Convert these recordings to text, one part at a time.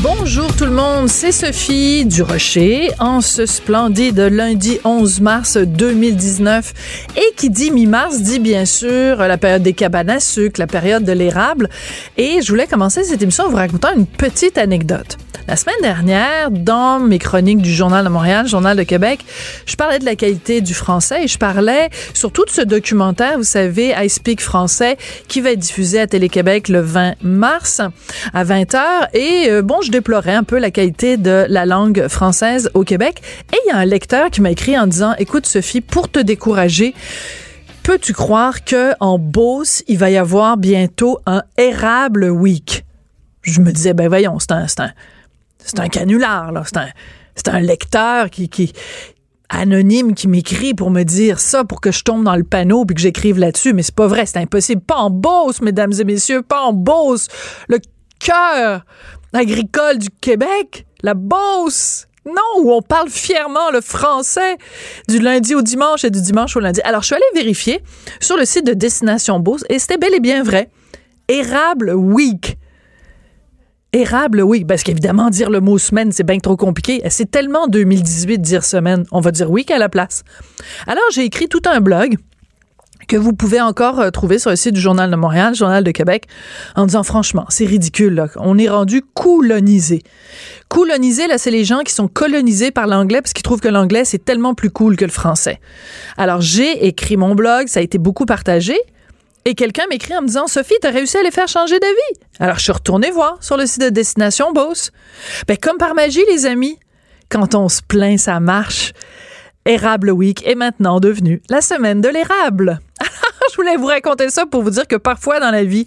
Bonjour tout le monde, c'est Sophie Durocher en ce splendide lundi 11 mars 2019. Et qui dit mi-mars dit bien sûr la période des cabanes à sucre, la période de l'érable. Et je voulais commencer cette émission en vous racontant une petite anecdote. La semaine dernière, dans mes chroniques du Journal de Montréal, Journal de Québec, je parlais de la qualité du français et je parlais surtout de ce documentaire, vous savez, I Speak français, qui va être diffusé à Télé-Québec le 20 mars à 20h. Et euh, bon, je déplorais un peu la qualité de la langue française au Québec. Et il y a un lecteur qui m'a écrit en disant, écoute Sophie, pour te décourager, peux-tu croire que en Beauce, il va y avoir bientôt un érable week? Je me disais, ben voyons, c'est un, c'est un, c'est un canular, là. C'est un, c'est un lecteur qui, qui, anonyme qui m'écrit pour me dire ça pour que je tombe dans le panneau puis que j'écrive là-dessus, mais c'est pas vrai, c'est impossible. Pas en Beauce, mesdames et messieurs, pas en Beauce. Le cœur agricole du Québec, la Beauce. Non, où on parle fièrement le français du lundi au dimanche et du dimanche au lundi. Alors, je suis allée vérifier sur le site de Destination Beauce et c'était bel et bien vrai. Érable Week. Érable, oui, parce qu'évidemment, dire le mot semaine, c'est bien trop compliqué. C'est tellement 2018 dire semaine. On va dire week à la place. Alors, j'ai écrit tout un blog que vous pouvez encore euh, trouver sur le site du Journal de Montréal, Journal de Québec, en disant franchement, c'est ridicule. Là. On est rendu colonisé. Colonisé, là, c'est les gens qui sont colonisés par l'anglais parce qu'ils trouvent que l'anglais, c'est tellement plus cool que le français. Alors, j'ai écrit mon blog, ça a été beaucoup partagé. Et quelqu'un m'écrit en me disant Sophie, t'as réussi à les faire changer d'avis. Alors je suis retournée voir sur le site de Destination Beauce. Ben comme par magie, les amis, quand on se plaint, ça marche. Érable Week est maintenant devenu la semaine de l'érable. je voulais vous raconter ça pour vous dire que parfois dans la vie,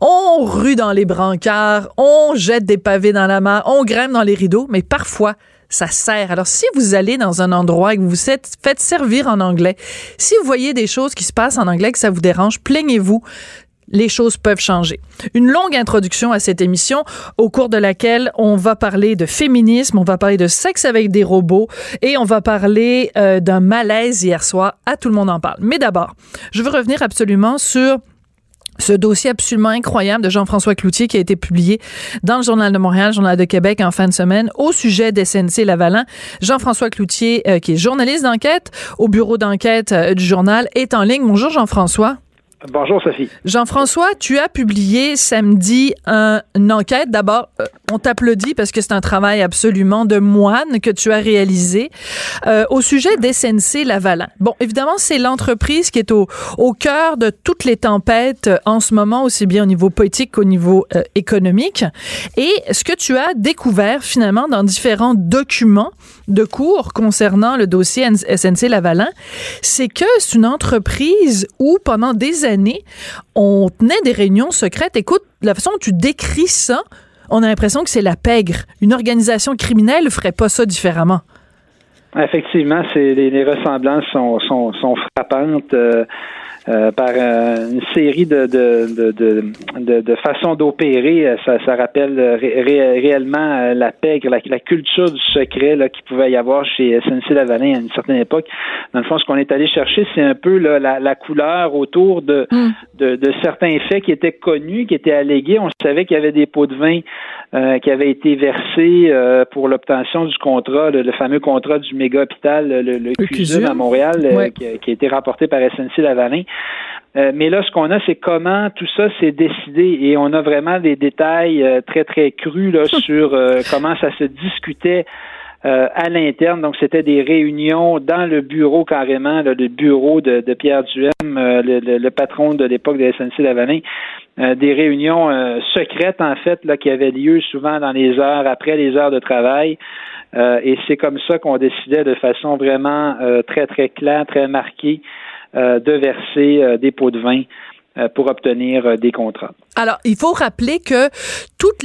on rue dans les brancards, on jette des pavés dans la mare, on grimpe dans les rideaux, mais parfois, ça sert. Alors, si vous allez dans un endroit et que vous vous faites servir en anglais, si vous voyez des choses qui se passent en anglais que ça vous dérange, plaignez-vous les choses peuvent changer. Une longue introduction à cette émission au cours de laquelle on va parler de féminisme, on va parler de sexe avec des robots et on va parler euh, d'un malaise hier soir. À tout le monde en parle. Mais d'abord, je veux revenir absolument sur ce dossier absolument incroyable de Jean-François Cloutier qui a été publié dans le Journal de Montréal, Journal de Québec en fin de semaine au sujet d'SNC Lavalin. Jean-François Cloutier, euh, qui est journaliste d'enquête au bureau d'enquête euh, du journal, est en ligne. Bonjour Jean-François. Bonjour Sophie. Jean-François, tu as publié samedi une enquête. D'abord, euh, on t'applaudit parce que c'est un travail absolument de moine que tu as réalisé euh, au sujet d'SNC Lavalin. Bon, évidemment, c'est l'entreprise qui est au, cœur de toutes les tempêtes euh, en ce moment, aussi bien au niveau politique qu'au niveau économique. Et ce que tu as découvert finalement dans différents documents de cours concernant le dossier SNC Lavalin, c'est que c'est une entreprise où pendant des on tenait des réunions secrètes. Écoute, la façon dont tu décris ça, on a l'impression que c'est la pègre. Une organisation criminelle ne ferait pas ça différemment. Effectivement, c'est les, ressemblances sont frappantes. Euh, euh, par euh, une série de, de, de, de, façons d'opérer. Euh, ça, ça rappelle réellement la pègre, la, la, culture du secret là, qu'il pouvait y avoir chez SNC-Lavalin à une certaine époque. Dans le fond, ce qu'on est allé chercher, c'est un peu la, la, couleur autour de, mm. de, de, certains faits qui étaient connus, qui étaient allégués. On savait qu'il y avait des pots de vin qui avaient été versés pour l'obtention du contrat, le, fameux contrat du méga hôpital, le, le, à Montréal, qui, qui, a été rapporté par SNC-Lavalin. Euh, mais là, ce qu'on a, c'est comment tout ça s'est décidé et on a vraiment des détails euh, très, très crus là, sur euh, comment ça se discutait à l'interne. Donc, c'était des réunions dans le bureau carrément, le bureau de, Pierre Duhem, le, patron de l'époque de SNC Lavalin. des réunions secrètes, en fait, là, qui avaient lieu souvent dans les heures, après les heures de travail. et c'est comme ça qu'on décidait de façon vraiment très, très claire, très marquée de verser euh, des pots de vin euh, pour obtenir des contrats. Alors, il faut rappeler que toute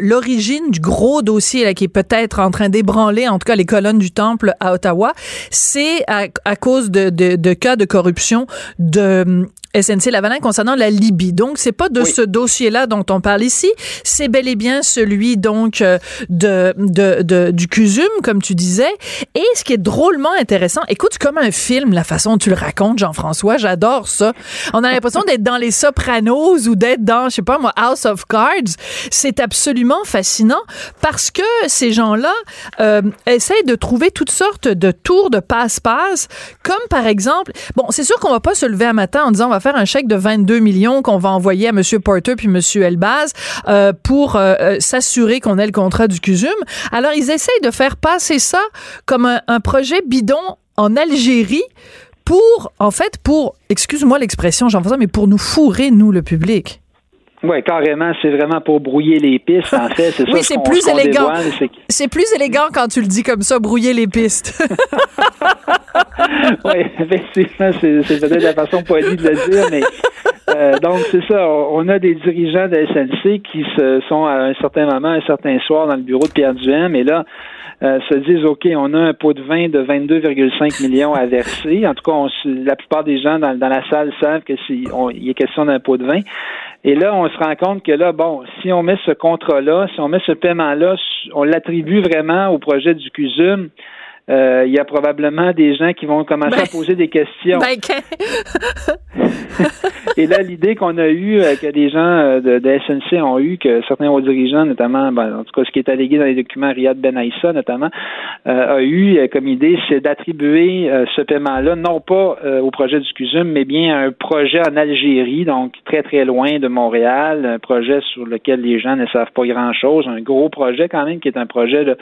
l'origine du gros dossier là, qui est peut-être en train d'ébranler, en tout cas les colonnes du temple à Ottawa, c'est à, cause de, de, cas de corruption de SNC Lavalin concernant la Libye. Donc, c'est pas de ce dossier-là dont on parle ici. C'est bel et bien celui, donc, euh, de, de, de, du CUSUM, comme tu disais. Et ce qui est drôlement intéressant, écoute, comme un film, la façon dont tu le racontes, Jean-François, j'adore ça. On a l'impression d'être dans Les Sopranos ou d'être dans, je sais pas moi, House of Cards. C'est absolument fascinant parce que ces gens-là euh, essayent de trouver toutes sortes de tours de passe-passe, comme par exemple, bon, c'est sûr qu'on va pas se lever un matin en disant on va faire un chèque de 22 millions qu'on va envoyer à M. Porter puis M. Elbaz euh, pour euh, euh, s'assurer qu'on ait le contrat du CUSUM. Alors, ils essayent de faire passer ça comme un, un projet bidon en Algérie pour, en fait, pour, excuse-moi l'expression, Jean-François, mais pour nous fourrer, nous, le public. Oui, carrément, c'est vraiment pour brouiller les pistes, en fait. oui, c'est plus élégant. C'est plus élégant quand tu le dis comme ça, brouiller les pistes. oui, effectivement, c'est peut-être la façon polie de le dire, mais euh, donc c'est ça. On a des dirigeants de SNC qui se sont à un certain moment, un certain soir dans le bureau de Pierre Duhem, et là, euh, se disent OK, on a un pot de vin de 22,5 millions à verser. En tout cas, la plupart des gens dans, la salle savent que s'il y a question d'un pot de vin. Et là, on se rend compte que là, bon, si on met ce contrat-là, si on met ce paiement-là, on l'attribue vraiment au projet du CUSUM, euh, il y a probablement des gens qui vont commencer à ben, poser des questions. Ben, Et là, l'idée qu'on a eue, euh, que des gens euh, de, de, SNC ont eu, que certains hauts dirigeants, notamment, ben, en tout cas, ce qui est allégué dans les documents, Riyad Ben Aïssa, notamment, a eu comme idée, c'est d'attribuer ce paiement-là, non pas au projet du CUSUM, mais bien à un projet en Algérie, donc très, très loin de Montréal, un projet sur lequel les gens ne savent pas grand-chose, un gros projet quand même, qui est un projet, de,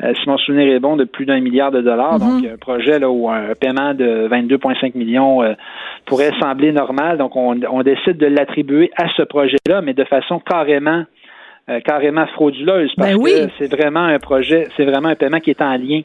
si mon souvenir est bon, de plus d'un million de dollars. Donc, mhm. un projet là, où un paiement de 22,5 millions euh, pourrait sembler normal. Donc, on, décide de l'attribuer à ce projet-là, mais de façon carrément euh, carrément frauduleuse parce ben que c'est vraiment un projet, c'est vraiment un paiement qui est en lien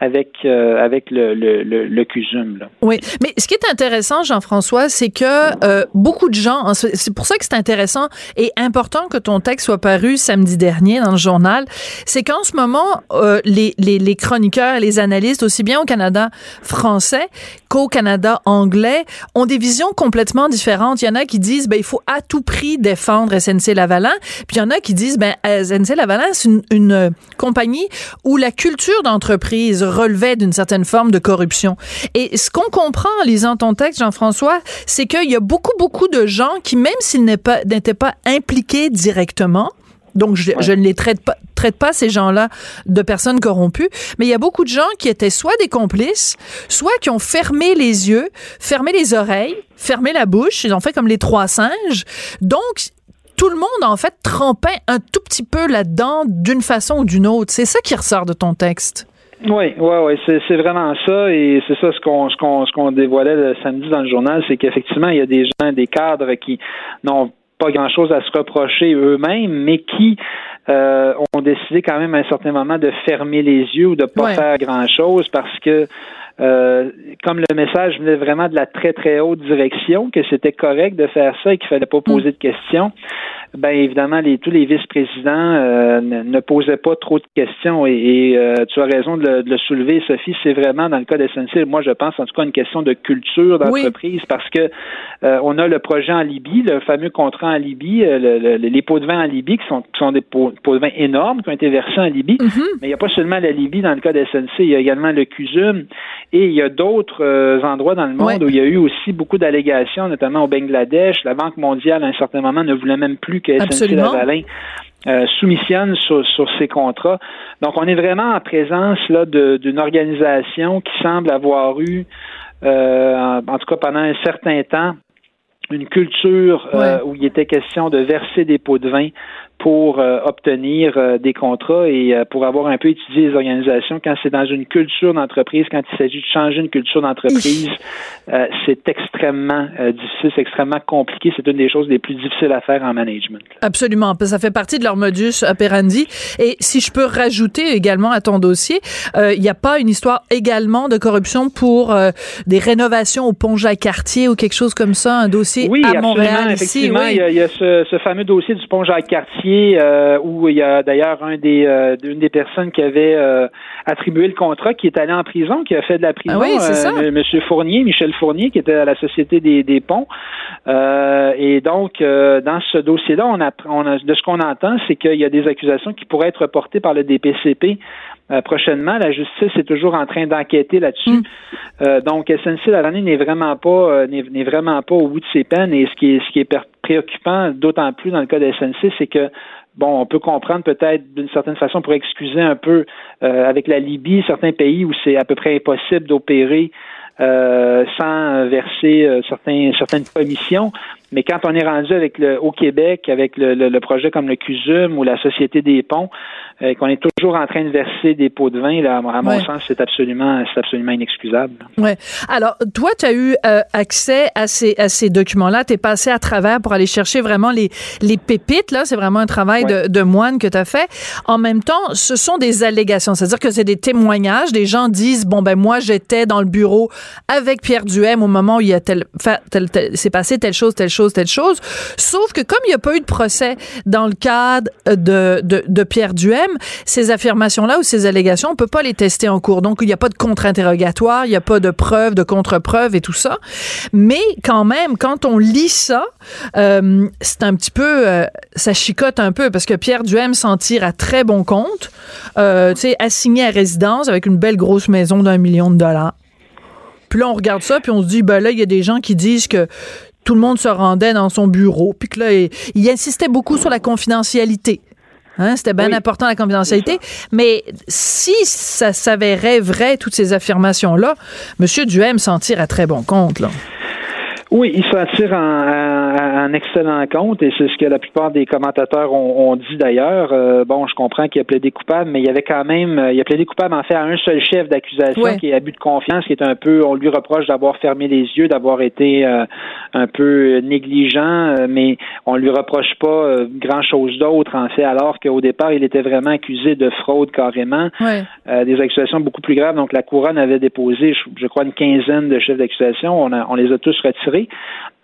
avec euh, avec le, le, le, CUSUM. Là. Oui, mais ce qui est intéressant, Jean-François, c'est que euh, beaucoup de gens, c'est pour ça que c'est intéressant et important que ton texte soit paru samedi dernier dans le journal, c'est qu'en ce moment, euh, les, les, les chroniqueurs, les analystes, aussi bien au Canada français qu'au Canada anglais, ont des visions complètement différentes. Il y en a qui disent, ben il faut à tout prix défendre SNC Lavalin, puis il y en a qui disent, ben SNC Lavalin, c'est une, une compagnie où la culture d'entreprise relevait d'une certaine forme de corruption. Et ce qu'on comprend en lisant ton texte, Jean-François, c'est qu'il y a beaucoup, beaucoup de gens qui, même s'ils n'étaient pas, impliqués directement, donc, je, ne les traite pas, traite pas ces gens-là de personnes corrompues, mais il y a beaucoup de gens qui étaient soit des complices, soit qui ont fermé les yeux, fermé les oreilles, fermé la bouche, ils ont fait comme les trois singes. Donc, tout le monde, en fait, trempait un tout petit peu là-dedans d'une façon ou d'une autre. C'est ça qui ressort de ton texte. Oui, oui, oui, c'est vraiment ça, et c'est ça ce qu'on ce qu'on ce qu'on dévoilait le samedi dans le journal, c'est qu'effectivement il y a des gens, des cadres qui n'ont pas grand chose à se reprocher eux-mêmes, mais qui euh, ont décidé quand même à un certain moment de fermer les yeux ou de pas faire grand chose parce que euh, comme le message venait vraiment de la très très haute direction, que c'était correct de faire ça et qu'il fallait pas poser de questions, ben évidemment, les, tous les vice-présidents euh, ne, posaient pas trop de questions et, euh, tu as raison de le, soulever, Sophie. C'est vraiment dans le cas d'SNC, moi je pense en tout cas une question de culture d'entreprise parce que euh, on a le projet en Libye, le fameux contrat en Libye, les pots de vin en Libye qui sont, qui sont des pots, de vin énormes qui ont été versés en Libye. Mm-hmm. Mais il n'y a pas seulement la Libye dans le cas d'SNC, il y a également le CUSUM et il y a d'autres endroits dans le monde où il y a eu aussi beaucoup d'allégations, notamment au Bangladesh. La Banque mondiale à un certain moment ne voulait même plus que SNC-Lavalin euh, soumissionne sur, ces contrats. Donc, on est vraiment en présence là d'une organisation qui semble avoir eu, euh, en, tout cas pendant un certain temps, une culture euh, où il était question de verser des pots de vin pour euh, obtenir euh, des contrats et euh, pour avoir un peu étudié les organisations quand c'est dans une culture d'entreprise, quand il s'agit de changer une culture d'entreprise, c'est extrêmement difficile, c'est extrêmement compliqué. C'est une des choses les plus difficiles à faire en management. Absolument. Ça fait partie de leur modus operandi. Et si je peux rajouter également à ton dossier, il n'y a pas une histoire également de corruption pour des rénovations au pont Jacques-Cartier ou quelque chose comme ça, un dossier à Montréal effectivement, il y a, ce, ce fameux dossier du pont Jacques-Cartier euh, où il y a d'ailleurs un des euh, une des personnes qui avait euh, attribué le contrat qui est allé en prison, qui a fait de la prison. Ah oui, c'est ça. Monsieur Fournier, Michel Fournier, qui était à la Société des, des ponts. et donc, dans ce dossier-là, on, on a, de ce qu'on entend, c'est qu'il y a des accusations qui pourraient être portées par le DPCP euh, prochainement. La justice est toujours en train d'enquêter là-dessus. Mm. Euh, donc, SNC Lavalin n'est vraiment pas euh, n'est vraiment pas au bout de ses peines. Et ce qui est ce qui est préoccupant, d'autant plus dans le cas de SNC, c'est que bon, on peut comprendre peut-être d'une certaine façon pour excuser un peu avec la Libye, certains pays où c'est à peu près impossible d'opérer sans verser certains, certaines commissions. Mais quand on est rendu avec le au Québec, avec le, le, le projet comme le CUSUM ou la Société des ponts, euh, qu'on est toujours en train de verser des pots de vin, là, à mon sens, c'est absolument, c'est absolument inexcusable. Ouais. Alors, toi, tu as eu euh, accès à ces, à ces documents-là? Tu es passé à travers pour aller chercher vraiment les, les pépites. Là, c'est vraiment un travail de, de, moine que tu as fait. En même temps, ce sont des allégations. C'est-à-dire que c'est des témoignages. Des gens disent, bon, ben, moi, j'étais dans le bureau avec Pierre Duhem au moment où il y a tel, tel, tel, c'est passé telle chose, telle chose, telle chose. Sauf que comme il n'y a pas eu de procès dans le cadre de, de, de Pierre Duhem, ces affirmations-là ou ces allégations, on peut pas les tester en cours. Donc, il n'y a pas de contre-interrogatoire, il n'y a pas de preuves, de contre-preuves et tout ça. Mais quand même, quand on lit ça, euh, c'est un petit peu, euh, ça chicote un peu parce que Pierre Duhem s'en tire à très bon compte. Euh, tu sais, assigné à résidence avec une belle grosse maison d'un million de dollars. Puis là, on regarde ça, puis on se dit, ben là, il y a des gens qui disent que tout le monde se rendait dans son bureau, puis que là, il insistait beaucoup sur la confidentialité. Hein, c'était bien important la confidentialité. Mais si ça s'avérait vrai, toutes ces affirmations-là, M. Duhem s'en tire à très bon compte. Là. Oui, il s'en tire en, excellent compte et c'est ce que la plupart des commentateurs ont, dit d'ailleurs. Euh, bon, je comprends qu'il a plaidé coupable, mais il y avait quand même, euh, il a plaidé coupable en fait à un seul chef d'accusation qui est abus de confiance, qui est un peu, on lui reproche d'avoir fermé les yeux, d'avoir été euh, un peu négligent, mais on lui reproche pas grand chose d'autre en fait, alors qu'au départ il était vraiment accusé de fraude carrément, des accusations beaucoup plus graves. Donc la couronne avait déposé, je, crois, une quinzaine de chefs d'accusation. On, on les a tous retirés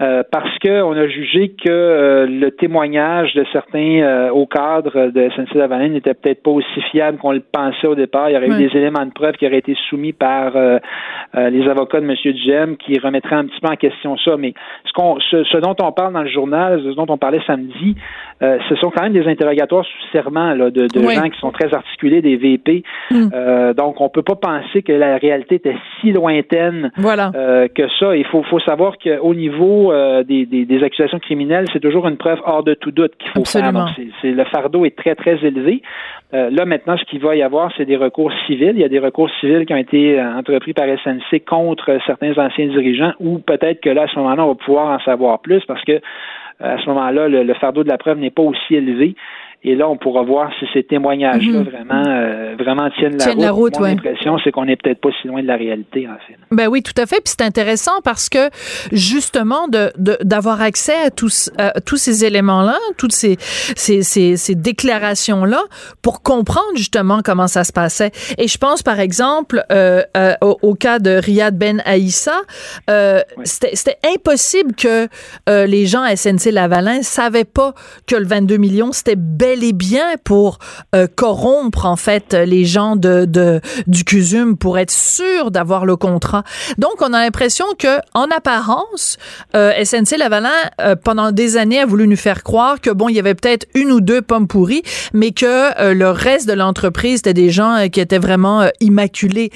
euh, parce qu'on a jugé que euh, le témoignage de certains euh, au cadre de SNC-Lavalin n'était peut-être pas aussi fiable qu'on le pensait au départ. Il y aurait eu des éléments de preuve qui auraient été soumis par les avocats de M. Duhem qui remettraient un petit peu en question ça. Mais ce, qu'on, ce, dont on parle dans le journal, ce dont on parlait samedi, ce sont quand même des interrogatoires sous serment là, de, gens qui sont très articulés, des VP. Mm. donc, on peut pas penser que la réalité était si lointaine que ça. Il faut, faut savoir que au niveau euh, des, des, accusations criminelles, c'est toujours une preuve hors de tout doute qu'il faut faire. Donc, c'est, le fardeau est très, très élevé. Euh, là, maintenant, ce qu'il va y avoir, c'est des recours civils. Il y a des recours civils qui ont été euh, entrepris par SNC contre certains anciens dirigeants, ou peut-être que là, à ce moment-là, on va pouvoir en savoir plus parce que à ce moment-là, le fardeau de la preuve n'est pas aussi élevé. Et là, on pourra voir si ces témoignages-là mhm. vraiment, euh, vraiment tiennent la route. Mon impression, c'est qu'on n'est peut-être pas si loin de la réalité, en fait. Ben oui, tout à fait. Puis c'est intéressant parce que justement, de, d'avoir accès à tous, tous ces éléments-là, toutes ces, ces, ces, déclarations-là, pour comprendre justement comment ça se passait. Et je pense, par exemple, euh, euh, au, cas de Riyad Ben Aïssa, c'était, impossible que les gens à SNC Lavalin savaient pas que le 22 millions, c'était bel les bien pour euh, corrompre en fait les gens de, du CUSUM pour être sûr d'avoir le contrat. Donc on a l'impression que en apparence euh, SNC Lavalin euh, pendant des années a voulu nous faire croire que bon il y avait peut-être une ou deux pommes pourries mais que le reste de l'entreprise c'était des gens qui étaient vraiment immaculés.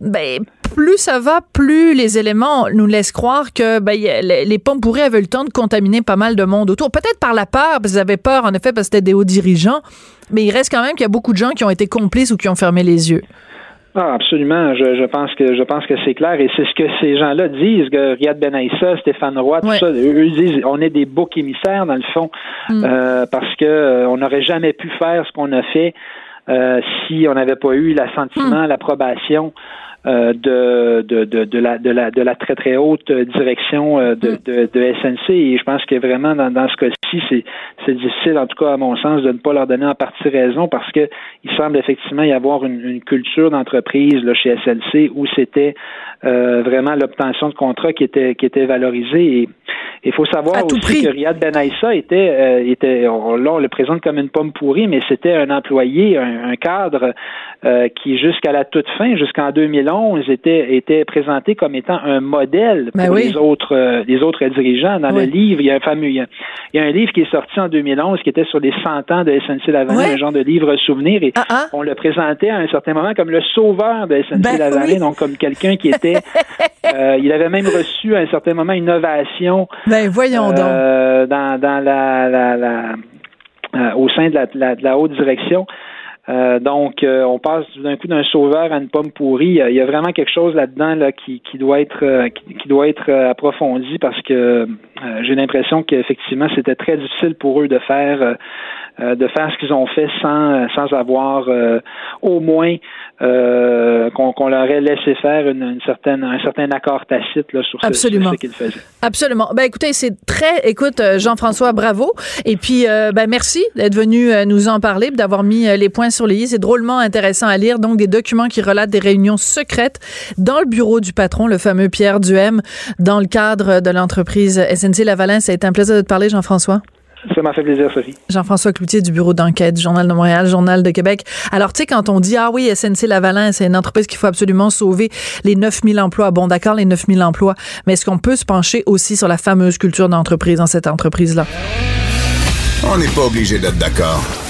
Ben plus ça va, plus les éléments nous laissent croire que ben, les, pommes pourries avaient le temps de contaminer pas mal de monde autour. Peut-être par la peur, parce qu'ils avaient peur, en effet, parce que c'était des hauts dirigeants, mais il reste quand même qu'il y a beaucoup de gens qui ont été complices ou qui ont fermé les yeux. Ah, absolument. Je, pense que je pense que c'est clair et c'est ce que ces gens-là disent. Que Riyad Benaïssa, Stéphane Roy, tout ça, eux disent on est des boucs émissaires dans le fond mm. euh, parce que euh, on n'aurait jamais pu faire ce qu'on a fait euh, si on n'avait pas eu l'assentiment, mm. l'approbation de, de, de, de, la, de, la, de la très très haute direction euh, de, de, de SNC et je pense que vraiment dans, dans ce cas-ci, c'est, c'est difficile, en tout cas à mon sens, de ne pas leur donner en partie raison parce que il semble effectivement y avoir une, une culture d'entreprise là, chez SNC où c'était euh, vraiment l'obtention de contrats qui était qui était valorisée. Et il faut savoir aussi que Riyad Benaïssa était, euh, était on, là, on le présente comme une pomme pourrie, mais c'était un employé, un, cadre euh, qui, jusqu'à la toute fin, jusqu'en 2011, 2011 était était présenté comme étant un modèle Ben pour oui. les autres euh, les autres dirigeants. Dans Oui. le livre, il y a un fameux il y a, il y a un livre qui est sorti en 2011 qui était sur les 100 ans de SNC Lavalin, un genre de livre souvenir et Ah, ah. on le présentait à un certain moment comme le sauveur de SNC Ben Lavalin, donc comme quelqu'un qui était euh, il avait même reçu à un certain moment une ovation Ben voyons donc. euh, dans, dans la, la, la- euh, au sein de la, de la- de la haute direction. Euh, donc, euh, on passe d'un coup d'un sauveur à une pomme pourrie. Il y a- il y a vraiment quelque chose là-dedans là, qui, qui doit être euh, qui, qui doit être euh, approfondi parce que euh, j'ai l'impression qu'effectivement c'était très difficile pour eux de faire euh, euh, de faire ce qu'ils ont fait sans sans avoir euh, au moins euh, qu'on leur ait laissé faire une, une certaine un certain accord tacite là, sur ce, sur Absolument. ce qu'ils faisaient. Absolument. Ben écoutez, c'est très. Écoute, euh, Jean-François, bravo. Et puis, euh, ben merci d'être venu euh, nous en parler, d'avoir mis euh, les points sur C'est drôlement intéressant à lire. Donc, des documents qui relatent des réunions secrètes dans le bureau du patron, le fameux Pierre Duhem, dans le cadre de l'entreprise SNC Lavalin. Ça a été un plaisir de te parler, Jean-François. Ça m'a fait plaisir, Sophie. Jean-François Cloutier du bureau d'enquête, Journal de Montréal, Journal de Québec. Alors, tu sais, quand on dit, ah oui, SNC Lavalin, c'est une entreprise qu'il faut absolument sauver les 9000 emplois. Bon, d'accord, les 9000 emplois. Mais est-ce qu'on peut se pencher aussi sur la fameuse culture d'entreprise dans cette entreprise-là? On n'est pas obligé d'être d'accord.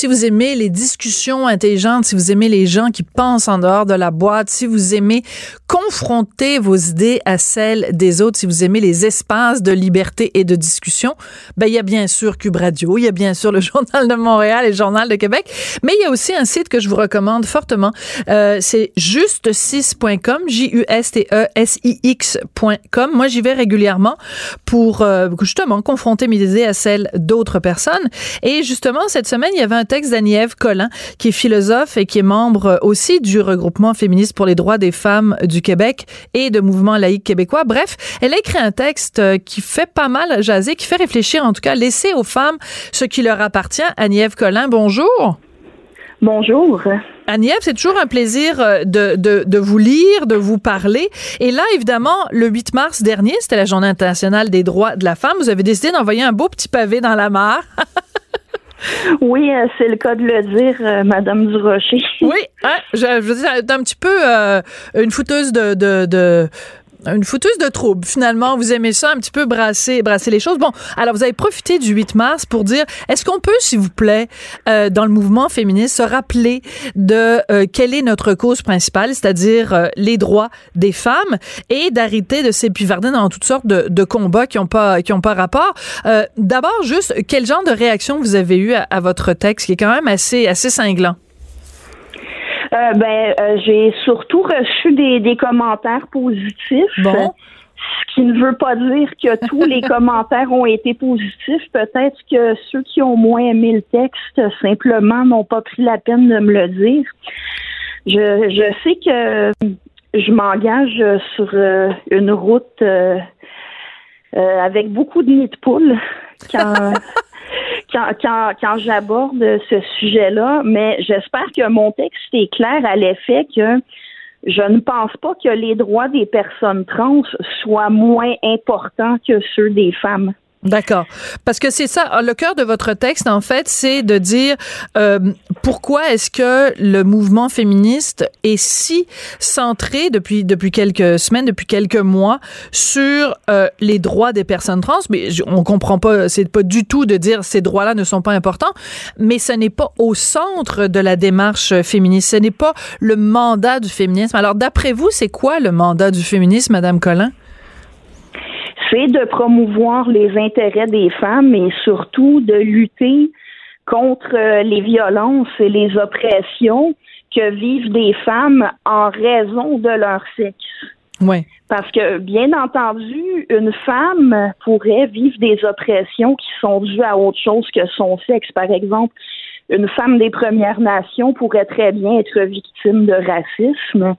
Si vous aimez les discussions intelligentes, si vous aimez les gens qui pensent en dehors de la boîte, si vous aimez confronter vos idées à celles des autres, si vous aimez les espaces de liberté et de discussion, ben il y a bien sûr Cube Radio, il y a bien sûr le Journal de Montréal et le Journal de Québec, mais il y a aussi un site que je vous recommande fortement. Euh, c'est juste6.com, J-U-S-T-E-S-I-X.com. Moi, j'y vais régulièrement pour euh, justement confronter mes idées à celles d'autres personnes. Et justement, cette semaine, il y avait un texte d'Annie-Ève Collin, qui est philosophe et qui est membre aussi du regroupement féministe pour les droits des femmes du Québec et de Mouvement laïque québécois. Bref, elle a écrit un texte euh, qui fait pas mal jaser, qui fait réfléchir, en tout cas, laisser aux femmes ce qui leur appartient. Annie-Ève Collin, bonjour. Bonjour. Agnès, c'est toujours un plaisir euh, de, de, de vous lire, de vous parler. Et là, évidemment, le 8 mars dernier, c'était la Journée internationale des droits de la femme. Vous avez décidé d'envoyer un beau petit pavé dans la mare. Oui, euh, c'est le cas de le dire, euh, Madame Durocher. Oui, hein, je, je veux dire, un petit peu euh, une fouteuse de, de, de une fouteuse de trouble. Finalement, vous aimez ça un petit peu brasser, brasser les choses. Bon, alors vous avez profité du 8 mars pour dire, est-ce qu'on peut, s'il vous plaît, euh, dans le mouvement féministe, se rappeler de euh, quelle est notre cause principale, c'est-à-dire euh, les droits des femmes, et d'arrêter de s'épivarder dans toutes sortes de, de combats qui n'ont pas qui ont pas rapport? Euh, D'abord, juste quel genre de réaction vous avez eu à, à votre texte, qui est quand même assez assez cinglant? Euh, ben, euh, j'ai surtout reçu des, des commentaires positifs. Bon. Ce qui ne veut pas dire que tous les commentaires ont été positifs. Peut-être que ceux qui ont moins aimé le texte simplement n'ont pas pris la peine de me le dire. Je, je sais que je m'engage sur euh, une route euh, euh, avec beaucoup de nids de poule quand, quand, quand, quand j'aborde ce sujet-là, mais j'espère que mon texte est clair à l'effet que je ne pense pas que les droits des personnes trans soient moins importants que ceux des femmes. D'accord. Parce que c'est ça, le cœur de votre texte, en fait, c'est de dire euh, pourquoi est-ce que le mouvement féministe est si centré depuis depuis quelques semaines, depuis quelques mois, sur euh, les droits des personnes trans? Mais on comprend pas, c'est pas du tout de dire ces droits-là ne sont pas importants, mais ce n'est pas au centre de la démarche féministe. Ce n'est pas le mandat du féminisme. Alors, d'après vous, c'est quoi le mandat du féminisme, Madame Collin? C'est de promouvoir les intérêts des femmes et surtout de lutter contre euh, les violences et les oppressions que vivent des femmes en raison de leur sexe. Ouais. Parce que, bien entendu, une femme pourrait vivre des oppressions qui sont dues à autre chose que son sexe. Par exemple, une femme des Premières Nations pourrait très bien être victime de racisme,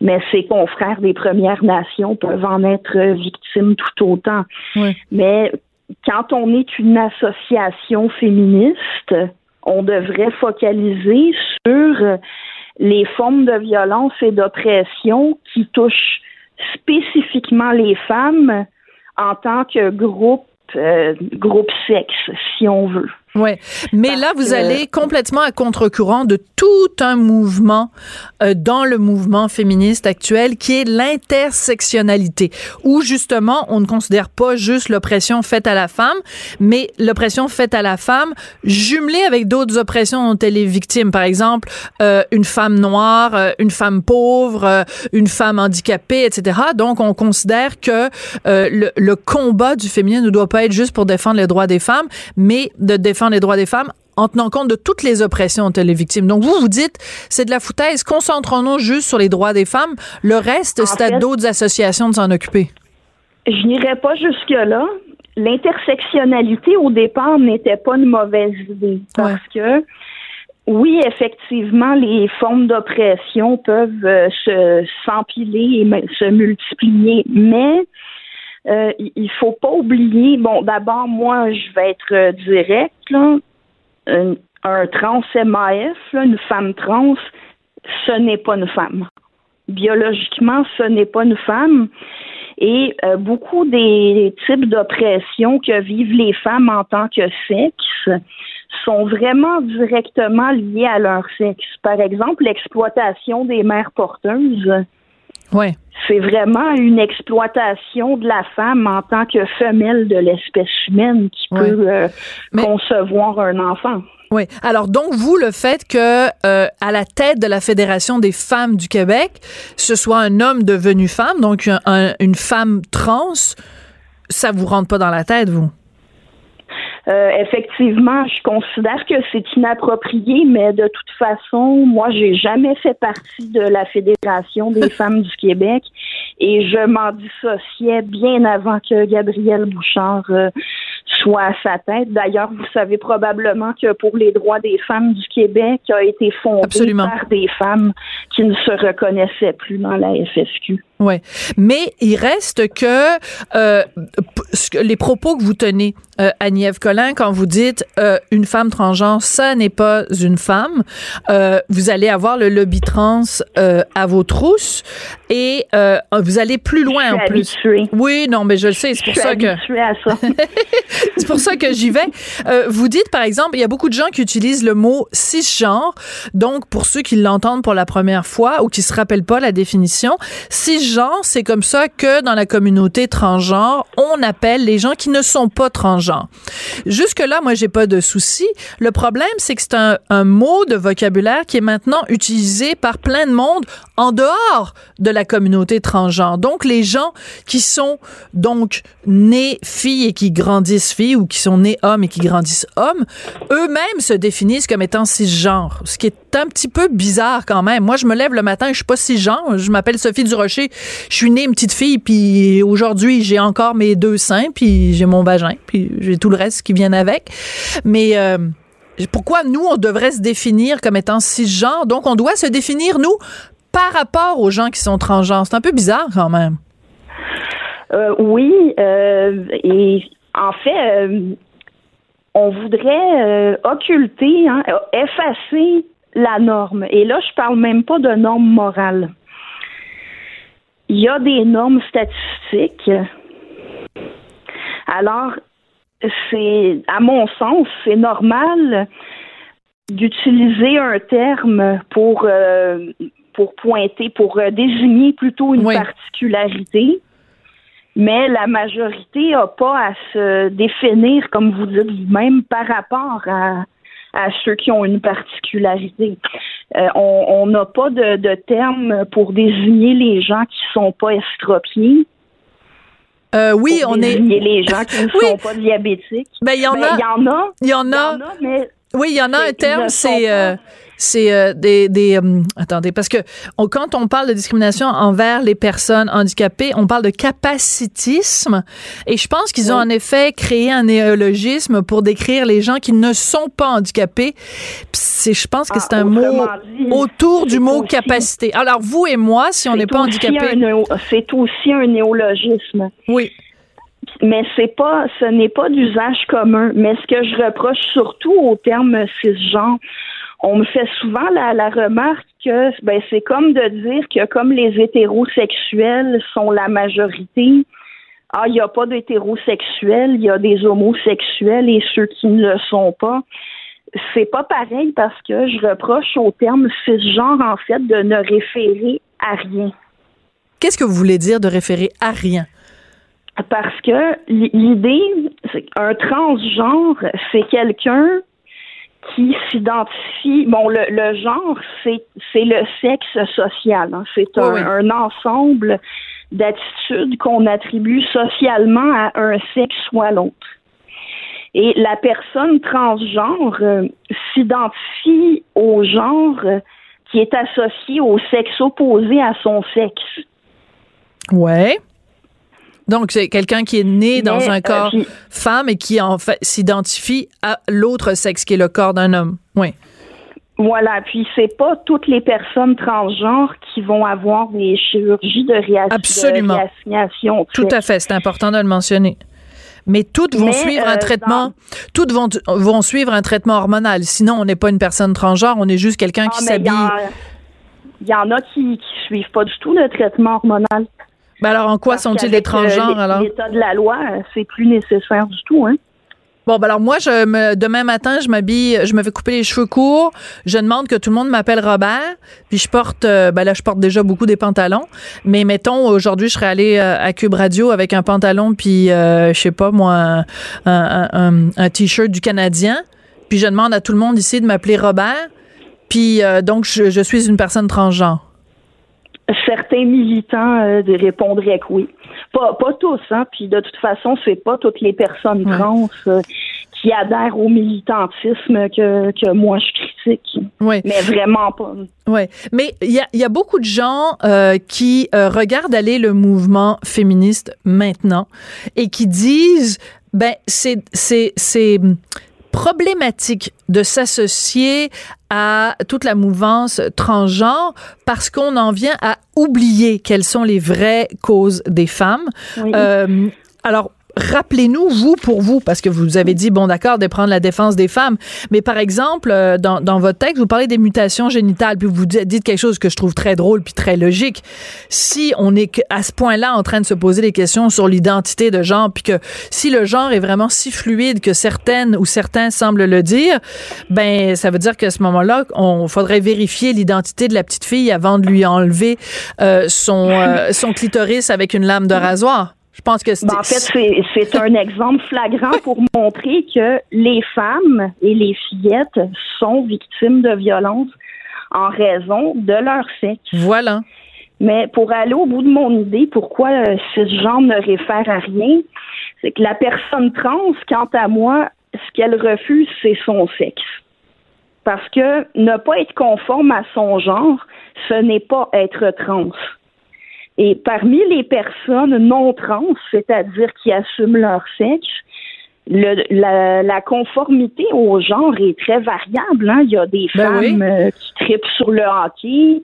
mais ses confrères des Premières Nations peuvent en être victimes tout autant. Mais quand on est une association féministe, on devrait focaliser sur les formes de violence et d'oppression qui touchent spécifiquement les femmes en tant que groupe, euh, groupe sexe, si on veut. Ouais, mais là vous allez complètement à contre-courant de tout un mouvement euh, dans le mouvement féministe actuel qui est l'intersectionnalité, où justement on ne considère pas juste l'oppression faite à la femme, mais l'oppression faite à la femme jumelée avec d'autres oppressions dont elle est victime. Par exemple, euh, une femme noire, euh, une femme pauvre, euh, une femme handicapée, etc. Donc on considère que euh, le, le combat du féminin ne doit pas être juste pour défendre les droits des femmes, mais de défendre les droits des femmes en tenant compte de toutes les oppressions dont elle est victime. Donc, vous, vous dites, c'est de la foutaise, concentrons-nous juste sur les droits des femmes. Le reste, c'est à d'autres associations de s'en occuper. Je n'irai pas jusque-là. L'intersectionnalité, au départ, n'était pas une mauvaise idée. Parce que, oui, effectivement, les formes d'oppression peuvent euh, se s'empiler et se multiplier, mais euh, il faut pas oublier, bon, d'abord, moi, je vais être euh, direct, là, un, trans MAF, une femme trans, ce n'est pas une femme. Biologiquement, ce n'est pas une femme. Et euh, beaucoup des types d'oppression que vivent les femmes en tant que sexe sont vraiment directement liés à leur sexe. Par exemple, l'exploitation des mères porteuses, Ouais. c'est vraiment une exploitation de la femme en tant que femelle de l'espèce humaine qui Ouais. peut euh, Mais- concevoir un enfant. Oui. Alors donc vous le fait que euh, à la tête de la Fédération des femmes du Québec, ce soit un homme devenu femme, donc un- un- une femme trans, ça vous rentre pas dans la tête vous? Euh, effectivement, je considère que c'est inapproprié, mais de toute façon, moi, j'ai jamais fait partie de la Fédération des femmes du Québec et je m'en dissociais bien avant que Gabrielle Bouchard euh, soit à sa tête. D'ailleurs, vous savez probablement que pour les droits des femmes du Québec a été fondé Absolument. par des femmes qui ne se reconnaissaient plus dans la FSQ. Ouais, mais il reste que, euh, les propos que vous tenez, euh, Agnès Collin, quand vous dites euh, une femme transgenre, ça n'est pas une femme. euh, vous allez avoir le lobby trans euh, à vos trousses et euh, vous allez plus loin en je suis plus. habituée. Oui, non, mais je le sais, c'est pour ça que habituée à ça. c'est pour ça que j'y vais. Euh, vous dites, par exemple, il y a beaucoup de gens qui utilisent le mot cisgenre. Donc, pour ceux qui l'entendent pour la première fois ou qui se rappellent pas la définition, cisgenre, c'est comme ça que dans la communauté transgenre, on appelle les gens qui ne sont pas transgenres. Jusque-là, moi, j'ai pas de souci. Le problème, c'est que c'est un, un mot de vocabulaire qui est maintenant utilisé par plein de monde en dehors de la communauté transgenre. Donc, les gens qui sont donc nés filles et qui grandissent filles ou qui sont nés hommes et qui grandissent hommes, eux-mêmes se définissent comme étant cisgenres, ce qui est un petit peu bizarre quand même. Moi, je me lève le matin, je suis pas cisgenre, je m'appelle Sophie Durocher, je suis née une petite fille, puis aujourd'hui, j'ai encore mes deux seins, puis j'ai mon vagin, puis j'ai tout le reste qui vient avec. Mais euh, pourquoi nous, on devrait se définir comme étant cisgenre? Donc, on doit se définir, nous, par rapport aux gens qui sont transgenres. C'est un peu bizarre quand même. Euh, oui, euh, et en fait, on voudrait occulter, hein, effacer la norme. Et là, je parle même pas de normes morales. Il y a des normes statistiques. Alors, c'est, à mon sens, c'est normal d'utiliser un terme pour euh, pour pointer, pour euh, désigner plutôt une Oui. particularité. Mais la majorité n'a pas à se définir, comme vous dites vous-même, par rapport à, à ceux qui ont une particularité. Euh, on n'a pas de, de terme pour désigner les gens qui sont pas estropiés. Euh, oui, pour on est. désigner les gens qui ne Oui. sont pas diabétiques. Ben, il y en Ben, a. Il y en a. Il y en Il y a. en a, mais Oui, il y en a un terme, ne c'est c'est euh, des des hum, attendez parce que on- quand on parle de discrimination envers les personnes handicapées, on parle de capacitisme et je pense qu'ils ont en effet créé un néologisme pour décrire les gens qui ne sont pas handicapés. C'est je pense que Ah, c'est un mot dit, autour du mot aussi- capacité. Alors vous et moi, si on n'est pas handicapé, C'est aussi un néologisme. oui. mais c'est pas ce n'est pas d'usage commun. Mais ce que je reproche surtout au terme cisgenre, on me fait souvent la, la remarque que ben c'est comme de dire que comme les hétérosexuels sont la majorité, ah, il n'y a pas d'hétérosexuels, il y a des homosexuels et ceux qui ne le sont pas. C'est pas pareil parce que je reproche au terme cisgenre, en fait, de ne référer à rien. Qu'est-ce que vous voulez dire de référer à rien? Parce que l'idée, c'est qu'un transgenre, c'est quelqu'un qui s'identifie. Bon, le, le genre, c'est c'est le sexe social. Hein. C'est un, un, ensemble d'attitudes qu'on attribue socialement à un sexe ou à l'autre. Et la personne transgenre euh, s'identifie au genre qui est associé au sexe opposé à son sexe. Ouais. Donc, c'est quelqu'un qui est né dans un euh, corps femme et qui, en fait, s'identifie à l'autre sexe, qui est le corps d'un homme. Oui. Voilà, puis c'est pas toutes les personnes transgenres qui vont avoir des chirurgies de, réassignation. Absolument. Tout à fait, c'est important de le mentionner. Mais toutes vont suivre un euh, traitement, toutes vont, vont suivre un traitement hormonal. Sinon, on n'est pas une personne transgenre, on est juste quelqu'un qui ah, s'habille. Il y, en a qui, qui suivent pas du tout le traitement hormonal. Ben alors, en quoi sont-ils des transgenres, alors? L'état de la loi, c'est plus nécessaire du tout, hein? Bon, ben alors moi, je me, demain matin, je m'habille, je me fais couper les cheveux courts. Je demande que tout le monde m'appelle Robert. Puis je porte, euh, ben là, je porte déjà beaucoup des pantalons. Mais mettons, aujourd'hui, je serais allée euh, à Cube Radio avec un pantalon, puis euh, je sais pas moi, un, un t-shirt du Canadien. Puis je demande à tout le monde ici de m'appeler Robert. Puis donc, je, je suis une personne transgenre certains militants euh, répondraient que oui. Pas, pas tous, hein. Puis de toute façon, c'est pas toutes les personnes trans euh, qui adhèrent au militantisme que, que moi je critique. Oui. Mais vraiment pas. Oui. Mais il y a, y a beaucoup de gens euh, qui euh, regardent aller le mouvement féministe maintenant et qui disent ben c'est c'est c'est problématique de s'associer à toute la mouvance transgenre parce qu'on en vient à oublier quelles sont les vraies causes des femmes. Euh, alors, rappelez-nous, vous, pour vous, parce que vous avez dit, bon, d'accord, de prendre la défense des femmes, mais par exemple, euh, dans, dans votre texte, vous parlez des mutations génitales, puis vous dites quelque chose que je trouve très drôle puis très logique. Si on est à ce point-là en train de se poser des questions sur l'identité de genre, puis que si le genre est vraiment si fluide que certaines ou certains semblent le dire, ben, ça veut dire qu'à ce moment-là, on faudrait vérifier l'identité de la petite fille avant de lui enlever euh, son, euh, son clitoris avec une lame de rasoir. Je pense que ben, en fait, c'est un exemple flagrant pour montrer que les femmes et les fillettes sont victimes de violences en raison de leur sexe. Voilà. Mais pour aller au bout de mon idée, pourquoi euh, ce genre ne réfère à rien, c'est que la personne trans, quant à moi, ce qu'elle refuse, c'est son sexe. Parce que ne pas être conforme à son genre, ce n'est pas être trans. Et parmi les personnes non trans, c'est-à-dire qui assument leur sexe, le, la, conformité au genre est très variable. Hein. Il y a des ben femmes euh, qui tripent sur le hockey,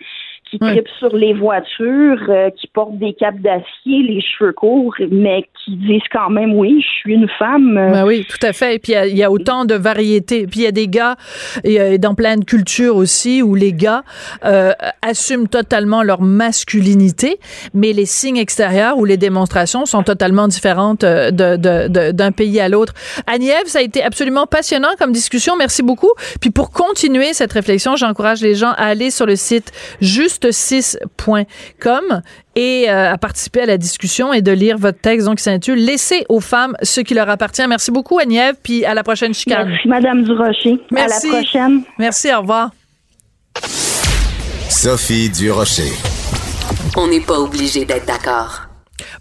qui tripent sur les voitures, euh, qui portent des capes d'acier, les cheveux courts, mais qui disent quand même oui, je suis une femme. Euh. Ben oui, tout à fait. Et puis il y, a autant de variétés. Puis il y a des gars et, dans plein de cultures aussi où les gars euh, assument totalement leur masculinité, mais les signes extérieurs ou les démonstrations sont totalement différentes d'un de, de, pays à l'autre. Agnève, ça a été absolument passionnant comme discussion. Merci beaucoup. Puis pour continuer cette réflexion, j'encourage les gens à aller sur le site juste 6.com et euh, à participer à la discussion et de lire votre texte donc qui s'intitule Laissez aux femmes ce qui leur appartient. Merci beaucoup Agnève puis à la prochaine chicane. Merci Madame Durocher. Merci. À la prochaine. Merci, au revoir. Sophie Durocher. On n'est pas obligé d'être d'accord.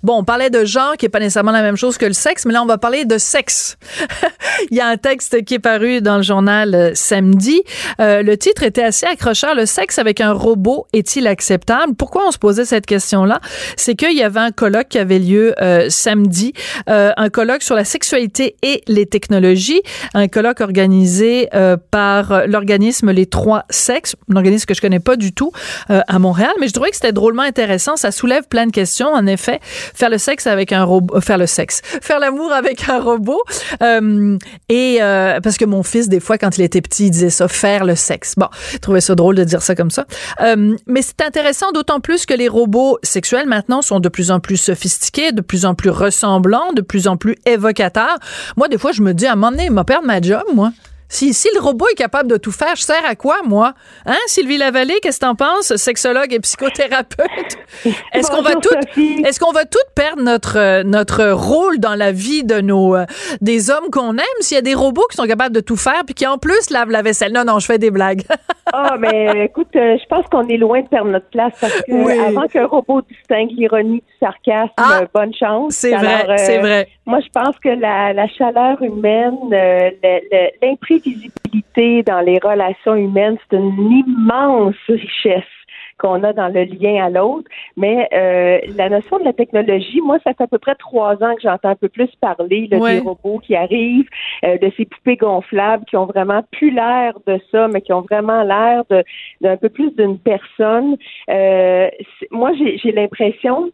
Bon, on parlait de genre qui est pas nécessairement la même chose que le sexe, mais là on va parler de sexe. Il y a un texte qui est paru dans le journal euh, samedi. Euh, le titre était assez accrocheur. Le sexe avec un robot est-il acceptable? Pourquoi on se posait cette question-là? C'est qu'il y avait un colloque qui avait lieu euh, samedi, un colloque sur la sexualité et les technologies, un colloque organisé par l'organisme Les Trois Sexes, un organisme que je connais pas du tout à Montréal, mais je trouvais que c'était drôlement intéressant. Ça soulève plein de questions. En effet, faire le sexe avec un robot, faire le sexe, faire l'amour avec un robot. et parce que mon fils, des fois, quand il était petit, il disait ça, faire le sexe. Bon, je trouvais ça drôle de dire ça comme ça. mais c'est intéressant, d'autant plus que les robots sexuels maintenant sont de plus en plus sophistiqués, de plus en plus ressemblants, de plus en plus évocateurs. Moi, des fois, je me dis, à un moment donné, il m'a perdu ma job, moi. Si, si le robot est capable de tout faire, je sers à quoi, moi? Hein, Sylvie Lavallée, qu'est-ce que t'en penses, sexologue et psychothérapeute? Est-ce qu'on va tout, est-ce qu'on va toutes perdre notre, notre rôle dans la vie de nos, euh, des hommes qu'on aime? S'il y a des robots qui sont capables de tout faire puis qui en plus lavent la vaisselle? Non, non, je fais des blagues. ah, mais écoute, euh, je pense qu'on est loin de perdre notre place parce que avant qu'un robot distingue l'ironie du sarcasme, ah, bonne chance. C'est vrai, c'est euh, vrai. Moi, je pense que la, la chaleur humaine, l'imprévisibilité dans les relations humaines, c'est une immense richesse qu'on a dans le lien à l'autre. Mais euh, la notion de la technologie, moi, ça fait à peu près trois ans que j'entends un peu plus parler des robots qui arrivent, euh, de ces poupées gonflables qui ont vraiment plus l'air de ça, mais qui ont vraiment l'air d'un peu plus d'une personne. Euh, moi, j'ai l'impression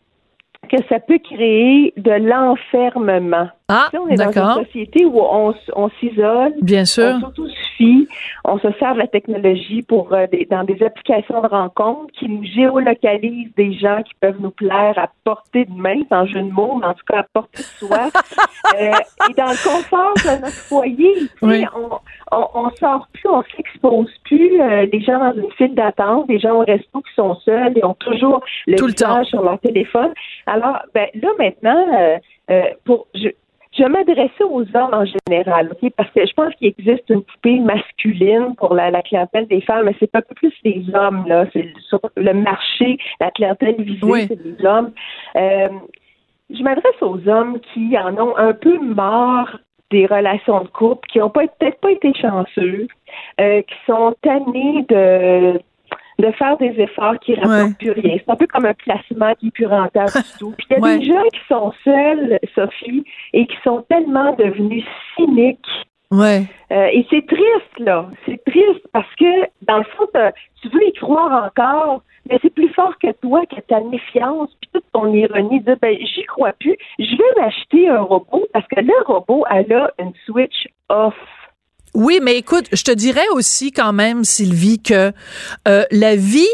que ça peut créer de l'enfermement. Ah, on est dans une société où on, on s'isole, bien sûr, on s'autosuffit, on se sert de la technologie pour euh, des, dans des applications de rencontres qui nous géolocalisent des gens qui peuvent nous plaire à portée de main, sans jeu de mots, mais en tout cas à portée de soi. euh, et dans le confort de notre foyer, on, on, on, sort plus, on s'expose plus. Euh, les gens dans une file d'attente, des gens au resto qui sont seuls et ont toujours le Tout visage sur leur téléphone. Alors, ben là maintenant, euh, euh, pour je, je m'adressais aux hommes en général, ok, parce que je pense qu'il existe une poupée masculine pour la, clientèle des femmes, mais c'est pas plus les hommes là, c'est sur le marché, la clientèle visée, c'est les hommes. Euh, je m'adresse aux hommes qui en ont un peu marre des relations de couple, qui n'ont peut-être pas été chanceux, euh, qui sont tannés de de faire des efforts qui ne rapportent plus rien. C'est un peu comme un placement qui est plus rentable du tout. Puis il y a des gens qui sont seuls, Sophie, et qui sont tellement devenus cyniques. Ouais. Euh, et c'est triste, là. C'est triste parce que, dans le fond, tu veux y croire encore, mais c'est plus fort que toi, que ta méfiance, puis toute ton ironie de ben, j'y crois plus. Je vais m'acheter un robot parce que le robot, elle a une switch off. Oui, mais écoute, je te dirais aussi quand même, Sylvie, que euh, la vie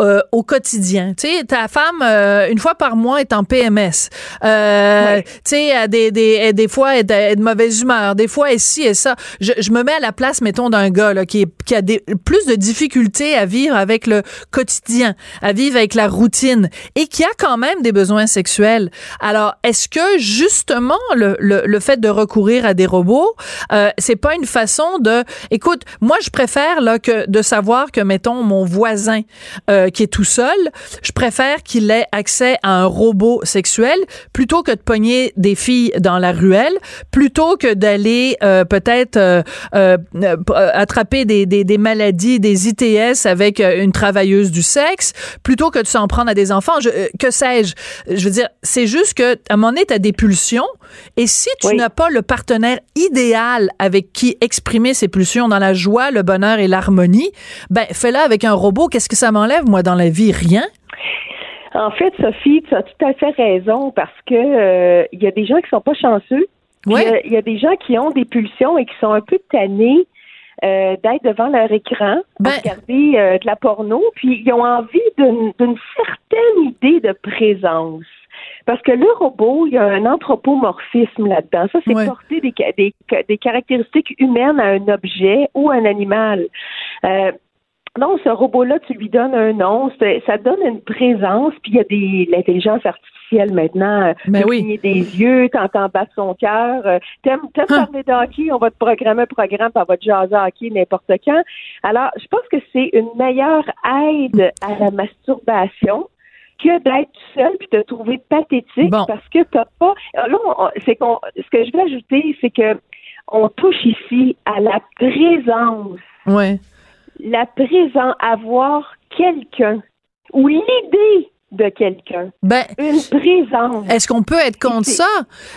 euh, au quotidien. Tu sais, ta femme, euh, une fois par mois, est en PMS. Euh, Tu sais, des, des, des fois, elle est de mauvaise humeur. Des fois, elle ci et ça. Je, je, me mets à la place, mettons, d'un gars là, qui, qui a des, plus de difficultés à vivre avec le quotidien, à vivre avec la routine et qui a quand même des besoins sexuels. Alors, est-ce que, justement, le, le, le, fait de recourir à des robots, euh, c'est pas une façon de... Écoute, moi, je préfère là, que de savoir que, mettons, mon voisin... Euh, qui est tout seul, je préfère qu'il ait accès à un robot sexuel plutôt que de pogner des filles dans la ruelle, plutôt que d'aller euh, peut-être euh, euh, attraper des, des, maladies, des ITS avec une travailleuse du sexe, plutôt que de s'en prendre à des enfants. Que sais-je? Je veux dire, c'est juste que à un moment donné, tu as des pulsions et si tu n'as pas le partenaire idéal avec qui exprimer ces pulsions dans la joie, le bonheur et l'harmonie, ben fais-le avec un robot. Qu'est-ce que ça m'enlève, moi? dans la vie? Rien? En fait, Sophie, tu as tout à fait raison parce que euh, il y a des gens qui sont pas chanceux. Il y, a des gens qui ont des pulsions et qui sont un peu tannés euh, d'être devant leur écran, ben, regarder euh, de la porno, puis ils ont envie d'une certaine idée de présence. Parce que le robot, il y a un anthropomorphisme là-dedans. Ça, c'est porter des, des, des, caractéristiques humaines à un objet ou un animal. Euh, non, ce robot-là, tu lui donnes un nom, ça donne une présence, puis il y a des l'intelligence artificielle maintenant, euh, ben oui. des yeux, t'entends battre son cœur, euh, t'aimes, t'aimes hein. parler d'hockey, on va te programmer un programme, puis on va te jaser hockey n'importe quand. Alors, je pense que c'est une meilleure aide à la masturbation que d'être seul puis te trouver pathétique parce que t'as pas. Là, c'est qu'on. Ce que je veux ajouter, c'est que on touche ici à la présence. Ouais la présence, avoir quelqu'un ou l'idée de quelqu'un. Ben, une présence. Est-ce qu'on peut être contre ça?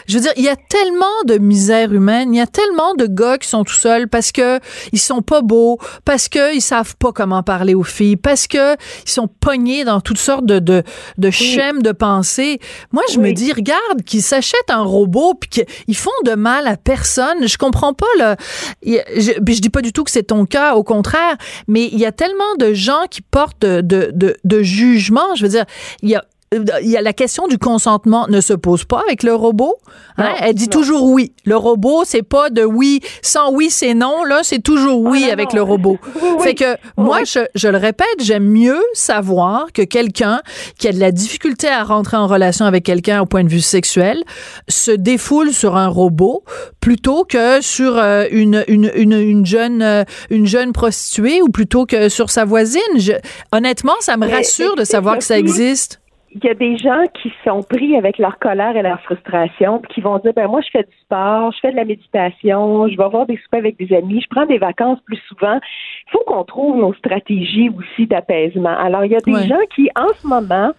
Je veux dire, il y a tellement de misère humaine, il y a tellement de gars qui sont tout seuls parce que ils sont pas beaux, parce que ils savent pas comment parler aux filles, parce que ils sont pognés dans toutes sortes de de, de schèmes de pensée. Moi, je me dis, regarde, qu'ils s'achètent un robot puis qu'ils font de mal à personne. Je comprends pas le. Je, je dis pas du tout que c'est ton cas, au contraire, mais il y a tellement de gens qui portent de, de, de, de jugement. Je veux dire, il y a il y a la question du consentement ne se pose pas avec le robot. Hein? Elle dit toujours oui. Le robot, c'est pas de oui, sans oui, c'est non. Là, c'est toujours oui Ah, avec le robot. Fait que moi, je, je le répète, j'aime mieux savoir que quelqu'un qui a de la difficulté à rentrer en relation avec quelqu'un au point de vue sexuel se défoule sur un robot plutôt que sur euh, une, une, une, une jeune euh, une jeune prostituée ou plutôt que sur sa voisine. Je- honnêtement, ça me rassure de savoir que ça existe. Il y a des gens qui sont pris avec leur colère et leur frustration, puis qui vont dire ben moi je fais du sport, je fais de la méditation, je vais avoir des soupers avec des amis, je prends des vacances plus souvent. Il faut qu'on trouve nos stratégies aussi d'apaisement. Alors il y a des Ouais. gens qui en ce moment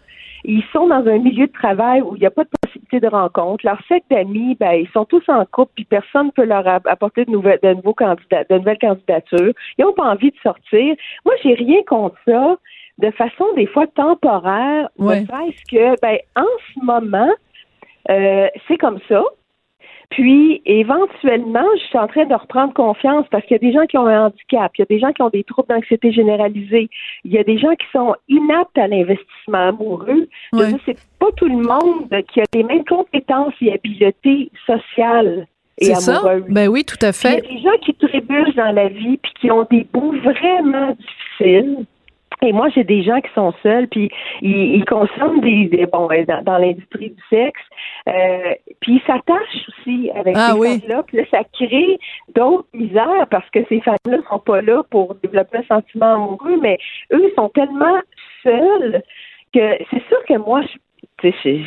ils sont dans un milieu de travail où il n'y a pas de possibilité de rencontre. Leur cercle d'amis, ben, ils sont tous en couple, puis personne ne peut leur apporter de, nouvelles, de, nouveaux candidats, de nouvelles candidatures. Ils n'ont pas envie de sortir. Moi, j'ai rien contre ça de façon des fois temporaire, Ouais. serait-ce que, ben, en ce moment, euh, c'est comme ça. Puis, éventuellement, je suis en train de reprendre confiance parce qu'il y a des gens qui ont un handicap, il y a des gens qui ont des troubles d'anxiété généralisée, il y a des gens qui sont inaptes à l'investissement amoureux. C'est pas tout le monde qui a les mêmes compétences et habiletés sociales et C'est ça? amoureuses. Ben oui, tout à Puis Il y a fait. des gens qui trébuchent dans la vie puis qui ont des bouts vraiment difficiles. Et moi, j'ai des gens qui sont seuls, puis ils, ils consomment des, des- bon ben, dans, dans l'industrie du sexe, euh, puis ils s'attachent aussi avec Ah ces oui. femmes-là, puis là, ça crée d'autres misères parce que ces femmes-là sont pas là pour développer un sentiment amoureux, mais eux ils sont tellement seuls que c'est sûr que moi, je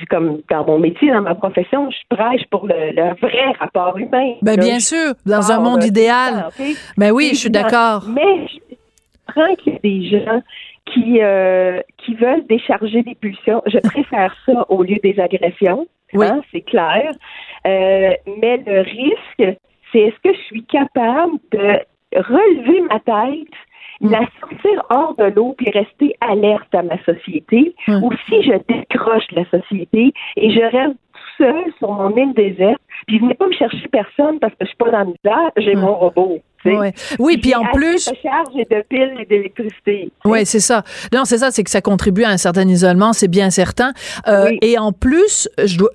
comme dans mon métier, dans ma profession, je prêche pour le, le vrai rapport humain. Ben Là, bien sûr, dans un monde euh, idéal. ok? Ben oui, je suis d'accord. Mais je comprends qu'il y a des gens qui, euh, qui veulent décharger des pulsions. Je préfère ça au lieu des agressions. Oui. hein, c'est clair. Euh, mais le risque, c'est est-ce que je suis capable de relever ma tête, Mm. la sortir hors de l'eau puis rester alerte à ma société, Mm. ou si je décroche de la société et je reste tout seul sur mon île déserte, puis venez pas me chercher personne parce que je suis pas dans la misère, j'ai Mm. mon robot. Ouais. Oui, puis en plus, de charge et de piles et d'électricité. Oui, c'est ça. Non, c'est ça, c'est que ça contribue à un certain isolement, c'est bien certain. Euh, Oui. Et en plus,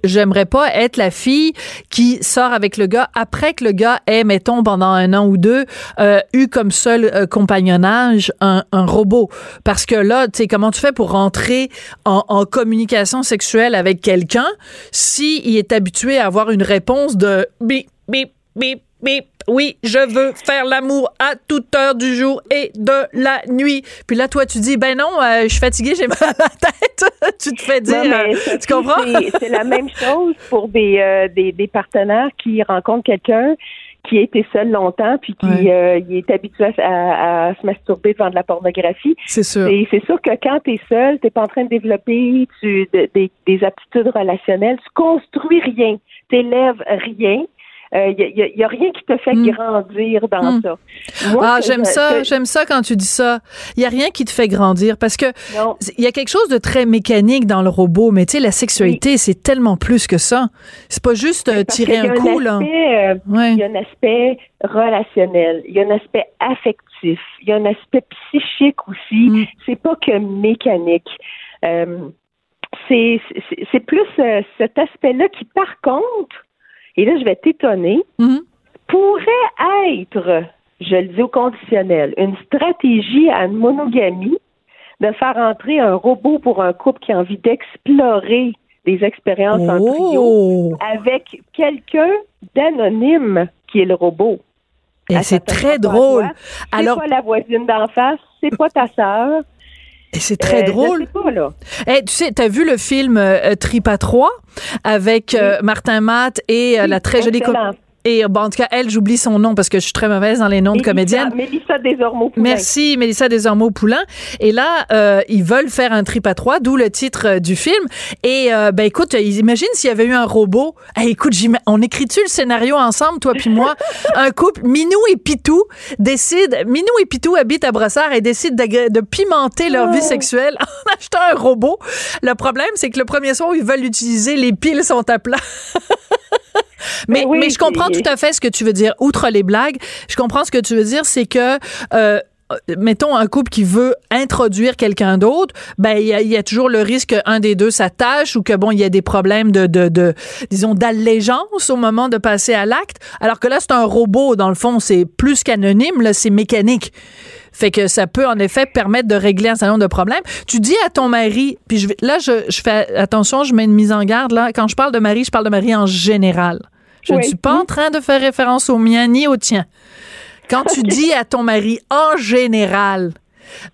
j'aimerais pas être la fille qui sort avec le gars après que le gars ait, mettons, pendant un an ou deux, euh, eu comme seul euh, compagnonnage un, un robot. Parce que là, tu sais, comment tu fais pour rentrer en, en communication sexuelle avec quelqu'un si il est habitué à avoir une réponse de bip, bip, bip, bip. Oui, je veux faire l'amour à toute heure du jour et de la nuit. Puis là, toi, tu dis, ben non, euh, je suis fatiguée, j'ai mal à la tête. tu te fais dire, Non, mais euh, Sophie, tu comprends? c'est- la même chose pour des, euh, des, des partenaires qui rencontrent quelqu'un qui a été seul longtemps puis qui Ouais. euh, il est habitué à, à- à se masturber devant de la pornographie. C'est sûr. Et c'est sûr que quand tu es seul, tu pas en train de développer tu, de- des, des aptitudes relationnelles, tu construis rien, tu rien. Il n'y a, y a rien qui te fait Mm. grandir dans Mm. ça. Moi, Ah, j'aime ça, j'aime ça quand tu dis ça. Il y a rien qui te fait grandir parce que il y a quelque chose de très mécanique dans le robot, mais tu sais, la sexualité, c'est tellement plus que ça. C'est pas juste euh, tirer un coup, là. euh, Ouais. Il y a un aspect relationnel, il y a un aspect affectif, il y a un aspect psychique aussi. Mm. C'est pas que mécanique. Euh, c'est plus euh, cet aspect-là qui, par contre, et là je vais t'étonner, Mhm. pourrait être, je le dis au conditionnel, une stratégie à une monogamie de faire entrer un robot pour un couple qui a envie d'explorer des expériences en trio Oh! avec quelqu'un d'anonyme qui est le robot. Elle c'est très drôle. toi, C'est Alors, pas la voisine d'en face, c'est pas ta sœur. Et c'est très Euh, drôle. sais pas, là. Eh, tu sais, t'as vu le film euh, Tripa 3 avec euh, Martin Matt et euh, Oui, la très jolie excellent. Et bon, en tout cas, elle, j'oublie son nom parce que je suis très mauvaise dans les noms de comédiennes. Mélissa Desormeaux-Poulain. Merci, Mélissa Desormeaux-Poulain. Et là, euh, ils veulent faire un trip à trois, d'où le titre euh, du film. Et euh, ben écoute, imagine s'il y avait eu un robot. Hey, écoute, on écrit-tu le scénario ensemble, toi puis moi? un couple, Minou et Pitou, décident, Minou et Pitou habitent à Brossard et décident de, de pimenter leur vie Oh. sexuelle en achetant un robot. Le problème, c'est que le premier soir où ils veulent l'utiliser, les piles sont à plat. Mais, Ben oui, mais je comprends tout à fait ce que tu veux dire. Outre les blagues, je comprends ce que tu veux dire, c'est que euh, mettons un couple qui veut introduire quelqu'un d'autre, ben il y, a- il y a toujours le risque qu'un des deux s'attache ou que bon il y a des problèmes de, de, de disons d'allégeance au moment de passer à l'acte. Alors que là c'est un robot dans le fond, c'est plus qu'anonyme, là c'est mécanique. Fait que ça peut en effet permettre de régler un certain nombre de problèmes. Tu dis à ton mari, puis je là je, je fais attention, je mets une mise en garde là. Quand je parle de mari, je parle de mari en général. Je ne suis pas en train de faire référence au mien ni au tien. Quand tu dis à ton mari en général,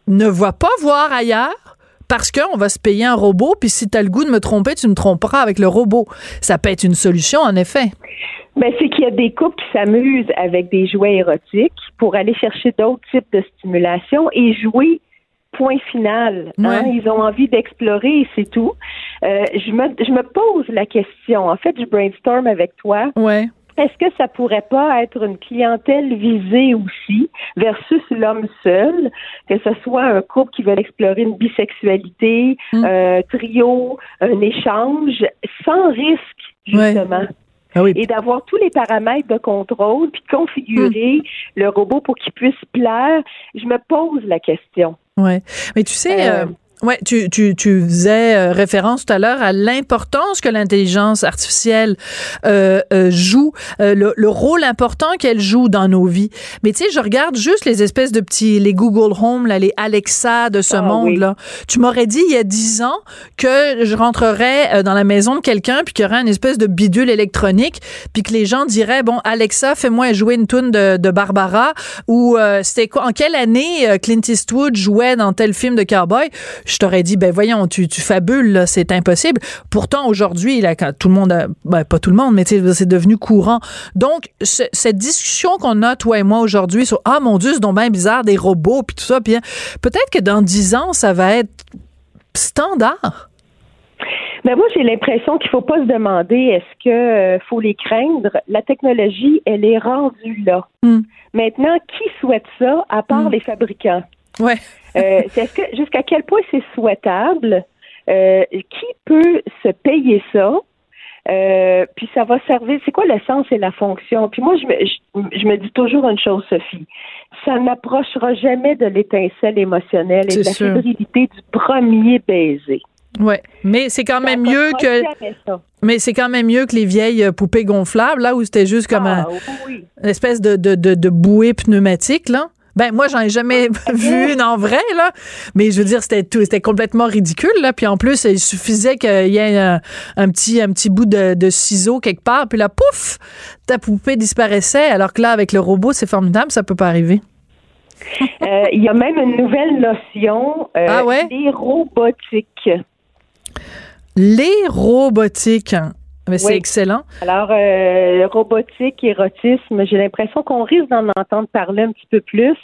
ne va pas voir ailleurs parce qu'on va se payer un robot, puis si tu as le goût de me tromper, tu me tromperas avec le robot. Ça peut être une solution, en effet. Ben, c'est qu'il y a des couples qui s'amusent avec des jouets érotiques pour aller chercher d'autres types de stimulation et jouer point final. hein. Ouais. Ils ont envie d'explorer et c'est tout. Euh, je, me, je me pose la question. En fait, je brainstorm avec toi. Ouais. Est-ce que ça pourrait pas être une clientèle visée aussi versus l'homme seul, que ce soit un couple qui veut explorer une bisexualité, Mm. un trio, un échange, sans risque, Ouais. justement Ah oui. et d'avoir tous les paramètres de contrôle, puis de configurer Hmm. le robot pour qu'il puisse plaire, je me pose la question. Ouais. Mais tu sais, Euh, ouais, tu, tu, tu faisais euh, référence tout à l'heure à l'importance que l'intelligence artificielle euh, euh, joue, euh, le, le rôle important qu'elle joue dans nos vies. Mais tu sais, je regarde juste les espèces de petits, les Google Home, là, les Alexa de ce Ah, monde-là. Tu m'aurais dit il y a dix ans que je rentrerais euh, dans la maison de quelqu'un puis qu'il y aurait une espèce de bidule électronique puis que les gens diraient bon Alexa fais-moi jouer une tune de, de Barbara ou euh, c'était quoi en quelle année Clint Eastwood jouait dans tel film de cowboy? Je t'aurais dit ben voyons tu, tu fabules c'est impossible pourtant aujourd'hui là quand tout le monde a- ben, pas tout le monde mais c'est devenu courant donc ce- cette discussion qu'on a toi et moi aujourd'hui sur ah mon dieu c'est donc bien bizarre des robots puis tout ça puis hein, peut-être que dans dix ans ça va être standard Mais moi, j'ai l'impression qu'il faut pas se demander est-ce que euh, faut les craindre? La technologie, elle est rendue là. Hmm. Maintenant, qui souhaite ça, à part Hmm. les fabricants? Ouais Euh, est-ce que jusqu'à quel point c'est souhaitable? Euh, qui peut se payer ça? Euh, puis ça va servir. C'est quoi le sens et la fonction? Puis moi, je me, je, je me dis toujours une chose, Sophie. Ça n'approchera jamais de l'étincelle émotionnelle et de la fébrilité du premier baiser. ouais mais c'est quand Ça même mieux que. Mais c'est quand même mieux que les vieilles euh, poupées gonflables, là, où c'était juste comme Ah, un- oui. une espèce de, de, de, de bouée pneumatique, là. Ben, moi, j'en ai jamais vu une en vrai, là. Mais je veux dire, c'était tout, c'était complètement ridicule, là. Puis en plus, il suffisait qu'il y ait un, un petit, un petit bout de, de ciseau quelque part, puis là, pouf, ta poupée disparaissait. Alors que là, avec le robot, c'est formidable, ça peut pas arriver. Euh, Il y a même une nouvelle notion, euh, Ah ouais? les robotiques. Les robotiques. Hein. Mais c'est Oui. excellent. Alors, euh, robotique, érotisme, j'ai l'impression qu'on risque d'en entendre parler un petit peu plus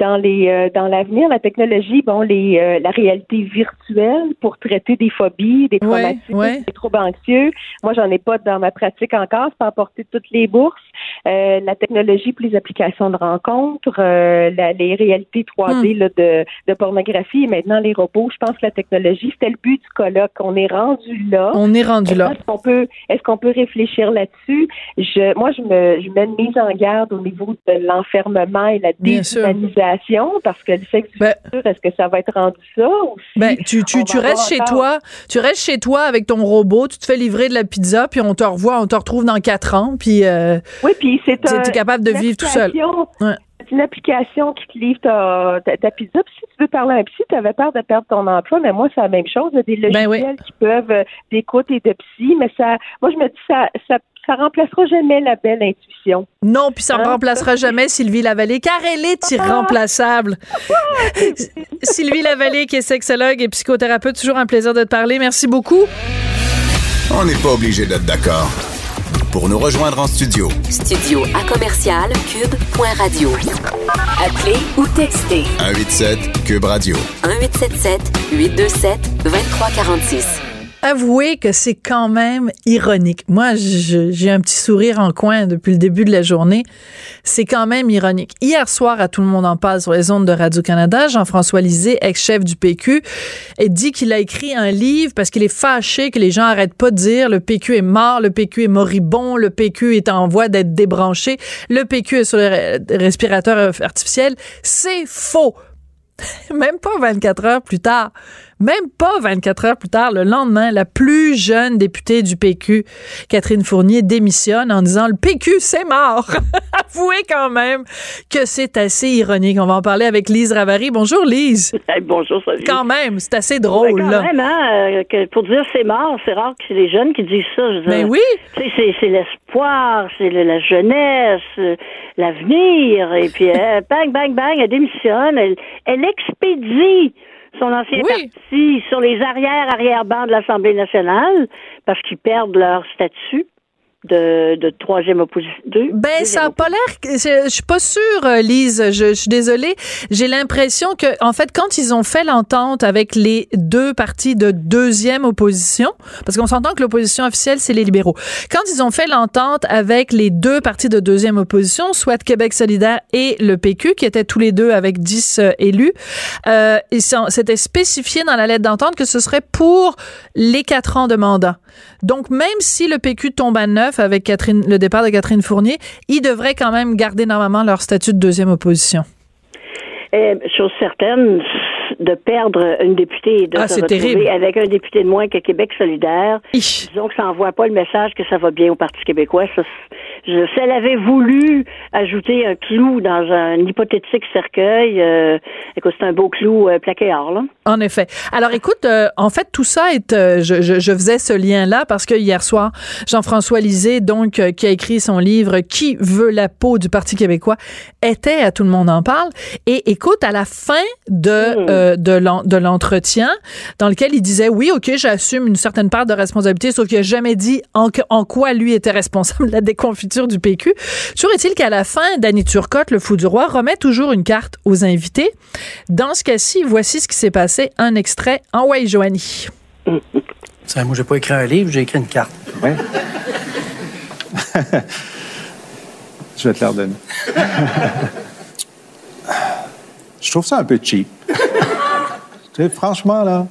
dans les euh, dans l'avenir. La technologie, bon, les euh, la réalité virtuelle pour traiter des phobies, des traumatismes, ouais. des troubles anxieux. Moi, j'en ai pas dans ma pratique encore. C'est pas apporter toutes les bourses. Euh, la technologie pour les applications de rencontres, euh, la- les réalités 3D Hmm. là, de, de pornographie et maintenant les robots. Je pense que la technologie, c'était le but du colloque. On est rendu là. On est rendu là. Est-ce qu'on peut, est-ce qu'on peut réfléchir là-dessus? Je, moi, je me, je mets une mise en garde au niveau de l'enfermement et la Bien parce que le sexe du Ben- futur, est-ce que ça va être rendu ça aussi? Ben, tu, restes chez encore. toi, tu restes chez toi avec ton robot, tu te fais livrer de la pizza, puis on te revoit, on te retrouve dans quatre ans, puis euh, Oui, puis c'est tu un- es capable de vivre tout seul. Ouais. C'est une application qui te livre ta, ta, ta pizza. Puis si tu veux parler à un psy, tu avais peur de perdre ton emploi, mais moi, c'est la même chose. Il y a des logiciels Ben oui. qui peuvent euh, d'écoute et de psy, mais ça, moi, je me dis, ça, ça, ça remplacera jamais la belle intuition. Non, puis ça ne Hein? remplacera jamais Sylvie Lavallée, car elle est irremplaçable. Sylvie Lavallée, qui est sexologue et psychothérapeute, toujours un plaisir de te parler. Merci beaucoup. On n'est pas obligé d'être d'accord. Pour nous rejoindre en studio, Studio à commercial cube.radio. Appelez ou textez 187 Cube Radio. 1877 827 2346. Avouez que c'est quand même ironique. Moi, j'ai un petit sourire en coin depuis le début de la journée. C'est quand même ironique. Hier soir, à Tout le monde en parle sur les ondes de Radio-Canada, Jean-François Lisée, ex-chef du PQ, dit qu'il a écrit un livre parce qu'il est fâché que les gens arrêtent pas de dire le PQ est mort, le PQ est moribond, le PQ est en voie d'être débranché, le PQ est sur le re- respirateur artificiel. C'est faux. Même pas 24 heures plus tard. Même pas 24 heures plus tard, le lendemain, la plus jeune députée du PQ, Catherine Fournier, démissionne en disant le PQ, c'est mort. Avouez quand même que c'est assez ironique. On va en parler avec Lise Ravary. Bonjour Lise. Hey, bonjour, salut. Quand même, c'est assez Ouais, drôle. quand là. même, hein, euh, que pour dire c'est mort, c'est rare que c'est les jeunes qui disent ça. Je Mais dire, oui. c'est, l'espoir, c'est le- la jeunesse, euh, l'avenir. Et puis, euh, bang, bang, bang, elle démissionne. Elle, elle expédie son ancien Oui. parti sur les arrière-arrière-bancs de l'Assemblée nationale parce qu'ils perdent leur statut de, de troisième opposition. deux- Ben, ça a pas l'air. Je je suis pas sûre, euh, Lise. Je, je suis désolée. J'ai l'impression que, en fait, quand ils ont fait l'entente avec les deux partis de deuxième opposition, parce qu'on s'entend que l'opposition officielle, c'est les libéraux. Quand ils ont fait l'entente avec les deux partis de deuxième opposition, soit Québec solidaire et le PQ, qui étaient tous les deux avec 10 euh, élus, euh, c'était spécifié dans la lettre d'entente que ce serait pour les quatre ans de mandat. Donc, même si le PQ tombe à avec Catherine, le départ de Catherine Fournier, ils devraient quand même garder normalement leur statut de deuxième opposition. Eh, chose certaine, de perdre une députée et de Ah, se retrouver terrible. avec un député de moins que Québec solidaire, disons que ça n'envoie pas le message que ça va bien au Parti québécois. Ça, je, si elle avait voulu ajouter un clou dans un hypothétique cercueil, euh, écoute, c'est un beau clou euh, plaqué or, là. En effet. Alors, écoute, euh, en fait, tout ça est, euh, je, je, je faisais ce lien-là parce que hier soir, Jean-François Lisée, donc, euh, qui a écrit son livre Qui veut la peau du Parti québécois, était à tout le monde en parle. Et écoute, à la fin de euh, de l'en- de l'entretien, dans lequel il disait oui, ok, j'assume une certaine part de responsabilité, sauf qu'il a jamais dit en, en quoi lui était responsable de la déconfiture du PQ. Toujours est-il qu'à la fin, Danny Turcotte, le fou du roi, remet toujours une carte aux invités. Dans ce cas-ci, voici ce qui s'est passé. Un extrait en Way Joanie. Ça, moi, j'ai pas écrit un livre, j'ai écrit une carte. Ouais. Je vais te la redonner. Je trouve ça un peu cheap. tu sais, franchement, là.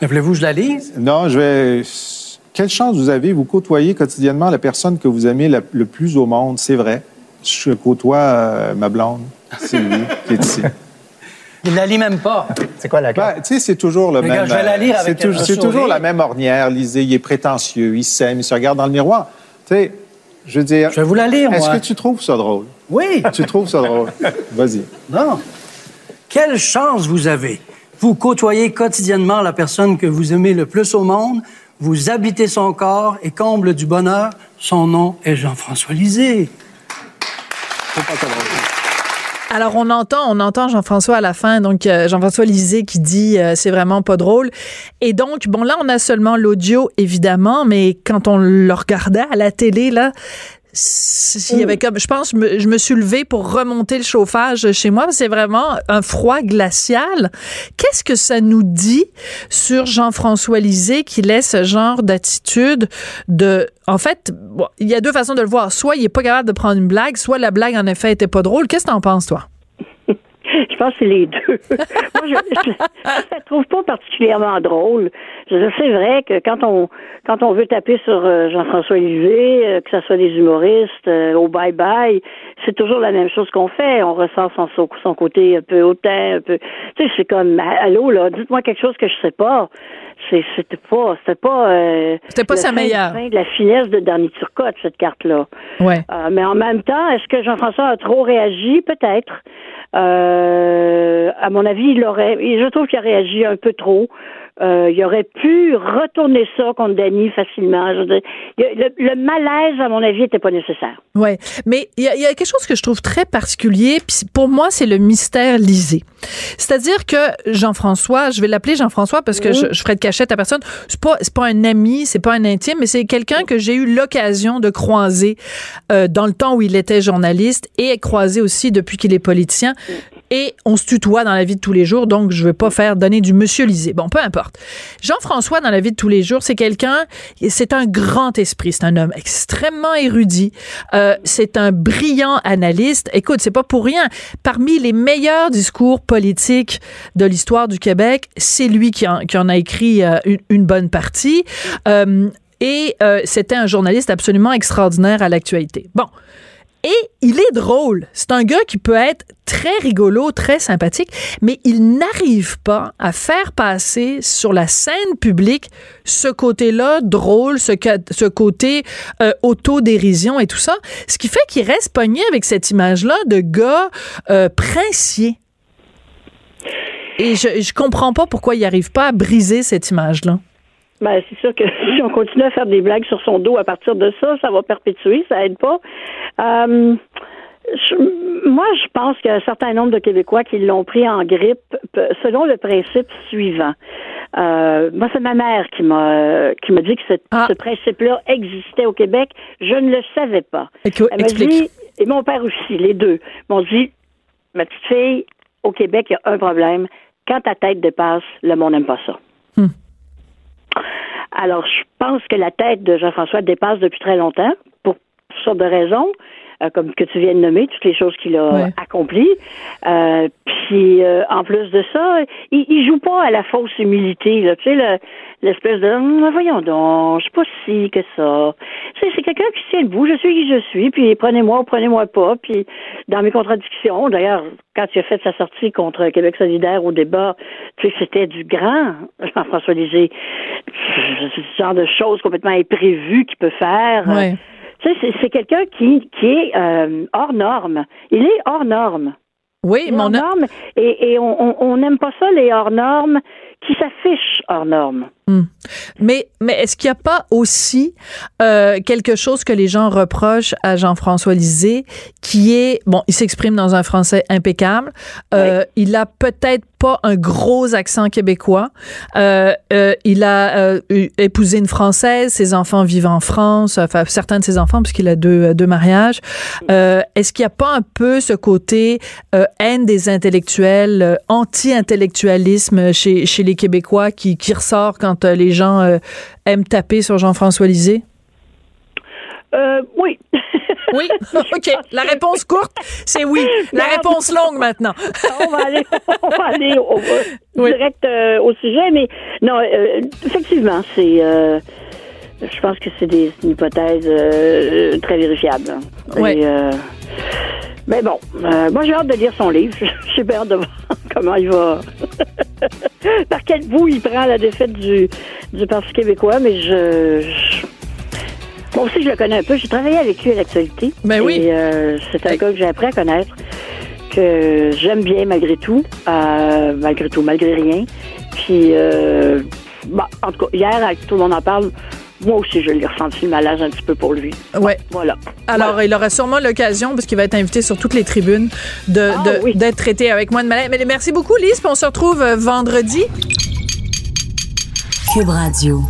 Mais voulez-vous que je la lise? Non, je vais. Quelle chance vous avez, vous côtoyez quotidiennement la personne que vous aimez la- le plus au monde, c'est vrai. Je côtoie euh, ma blonde, Sylvie, qui est ici. Il la lit même pas. C'est quoi la Ben, tu sais, c'est toujours le même. je vais la lire avec c'est toujours la même ornière. Lisez, il est prétentieux, il s'aime, il se regarde dans le miroir. Tu sais, je veux dire. Je vais vous la lire, Est-ce moi. que tu trouves ça drôle? Oui. Tu trouves ça drôle? Vas-y. Non. Quelle chance vous avez? Vous côtoyez quotidiennement la personne que vous aimez le plus au monde, vous habitez son corps et comble du bonheur, son nom est Jean-François Lisée. Alors on entend, on entend Jean-François à la fin, donc euh, Jean-François Lisée qui dit euh, c'est vraiment pas drôle. Et donc bon là on a seulement l'audio évidemment, mais quand on le regardait à la télé là, c- il y avait comme, je pense, je me suis levée pour remonter le chauffage chez moi. C'est vraiment un froid glacial. Qu'est-ce que ça nous dit sur Jean-François Lisée qui laisse ce genre d'attitude de, en fait, bon, il y a deux façons de le voir. Soit il est pas capable de prendre une blague, soit la blague en effet était pas drôle. Qu'est-ce que t'en penses toi? Je pense que c'est les deux. Moi, je la trouve pas particulièrement drôle. C'est vrai que quand on quand on veut taper sur euh, Jean-François Lisée, euh, que ce soit des humoristes euh, au bye-bye, c'est toujours la même chose qu'on fait. On ressent son, son, côté un peu hautain, un peu... Tu sais, c'est comme, allô, là, dites-moi quelque chose que je sais pas. C'est- C'était pas... C'était pas... euh, C'était pas sa meilleure. fin de la finesse de Danny Turcotte, cette carte-là. Ouais. Euh, mais en même temps, est-ce que Jean-François a trop réagi? Peut-être. Euh, à mon avis, il aurait. Je trouve qu'il a réagi un peu trop. Euh, il aurait pu retourner ça contre Denis facilement. Dire, le, le malaise, à mon avis, n'était pas nécessaire. Ouais, mais il y, a, y, a quelque chose que je trouve très particulier. Puis pour moi, c'est le mystère lisé. C'est-à-dire que Jean-François, je vais l'appeler Jean-François parce que je, je, ferai de cachette à personne. C'est pas, pas un ami, c'est pas un intime, mais c'est quelqu'un que j'ai eu l'occasion de croiser euh, dans le temps où il était journaliste et croisé aussi depuis qu'il est politicien et on se tutoie dans la vie de tous les jours, donc je ne veux pas faire donner du monsieur Lisée. Bon, peu importe. Jean-François, dans la vie de tous les jours, c'est quelqu'un, c'est un grand esprit, c'est un homme extrêmement érudit, euh, c'est un brillant analyste. Écoute, c'est pas pour rien. Parmi les meilleurs discours politiques de l'histoire du Québec, c'est lui qui en, a écrit euh, une, bonne partie. Euh, et c'était un journaliste absolument extraordinaire à l'actualité. Bon. Et il est drôle. C'est un gars qui peut être très rigolo, très sympathique, mais il n'arrive pas à faire passer sur la scène publique ce côté-là drôle, ce, côté euh, autodérision et tout ça. Ce qui fait qu'il reste pogné avec cette image-là de gars euh, princier. Et je, je comprends pas pourquoi il n'arrive pas à briser cette image-là. Ben, c'est sûr que si on continue à faire des blagues sur son dos à partir de ça, ça va perpétuer, ça aide pas. Euh, je, moi, je pense qu'il y a un certain nombre de Québécois qui l'ont pris en grippe selon le principe suivant. Euh, moi, c'est ma mère qui m'a qui m'a dit que ce, ah. ce principe-là existait au Québec. Je ne le savais pas. Écoute, Elle m'a dit, et mon père aussi, les deux, m'ont dit, ma petite fille, au Québec, il y a un problème. Quand ta tête dépasse, le monde n'aime pas ça. Hmm. Alors, je pense que la tête de Jean-François dépasse depuis très longtemps, pour toutes sortes de raisons, euh, comme que tu viens de nommer, toutes les choses qu'il a ouais. accomplies. Euh, puis, euh, en plus de ça, il, il joue pas à la fausse humilité, là, tu sais, l'espèce de hum, voyons donc, je suis pas si que ça. C'est, quelqu'un qui tient le bout, je suis qui je suis, puis prenez-moi ou prenez-moi pas, puis dans mes contradictions, d'ailleurs, quand il a fait sa sortie contre Québec solidaire au débat, tu sais, c'était du grand Jean-François Lisée. Ce genre de choses complètement imprévues qu'il peut faire. Ouais. C'est, quelqu'un qui, qui est euh, hors norme. Il est hors norme. Oui, a... norme. Et, et on n'aime pas ça, les hors normes qui s'affichent hors normes. Hum. Mais, mais est-ce qu'il n'y a pas aussi euh, quelque chose que les gens reprochent à Jean-François Lisée, qui est, bon, il s'exprime dans un français impeccable, euh, oui. il a peut-être pas un gros accent québécois, euh, il a épousé une Française, ses enfants vivent en France, enfin certains de ses enfants, puisqu'il a deux, deux mariages. Est-ce qu'il n'y a pas un peu ce côté haine des intellectuels, anti-intellectualisme chez, chez les Québécois qui, qui ressort quand quand les gens euh, aiment taper sur Jean-François Lisée? Euh, oui. oui, OK. La réponse courte, c'est oui. La réponse longue maintenant. on va aller, on va aller au, oui. direct euh, au sujet, mais non, euh, effectivement, c'est. Euh, je pense que c'est des une hypothèse très vérifiable. Oui. mais bon, moi j'ai hâte de lire son livre. J'ai bien hâte de voir comment il va. Par quel bout il prend la défaite du, du Parti québécois, mais je, je... Moi aussi, je le connais un peu. J'ai travaillé avec lui à l'actualité. Ben oui. Et euh, c'est un gars que j'ai appris à connaître, que j'aime bien malgré tout, euh, malgré tout, malgré rien. Puis, euh, bah, en tout cas, hier, tout le monde en parle. Moi aussi, je l'ai ressenti le malaise un petit peu pour lui. Ouais. Voilà. Alors, voilà. il aura sûrement l'occasion, parce qu'il va être invité sur toutes les tribunes, de, Ah, de, oui. d'être traité avec moi de malaise. Mais merci beaucoup, Lise, puis on se retrouve vendredi. Cube Radio.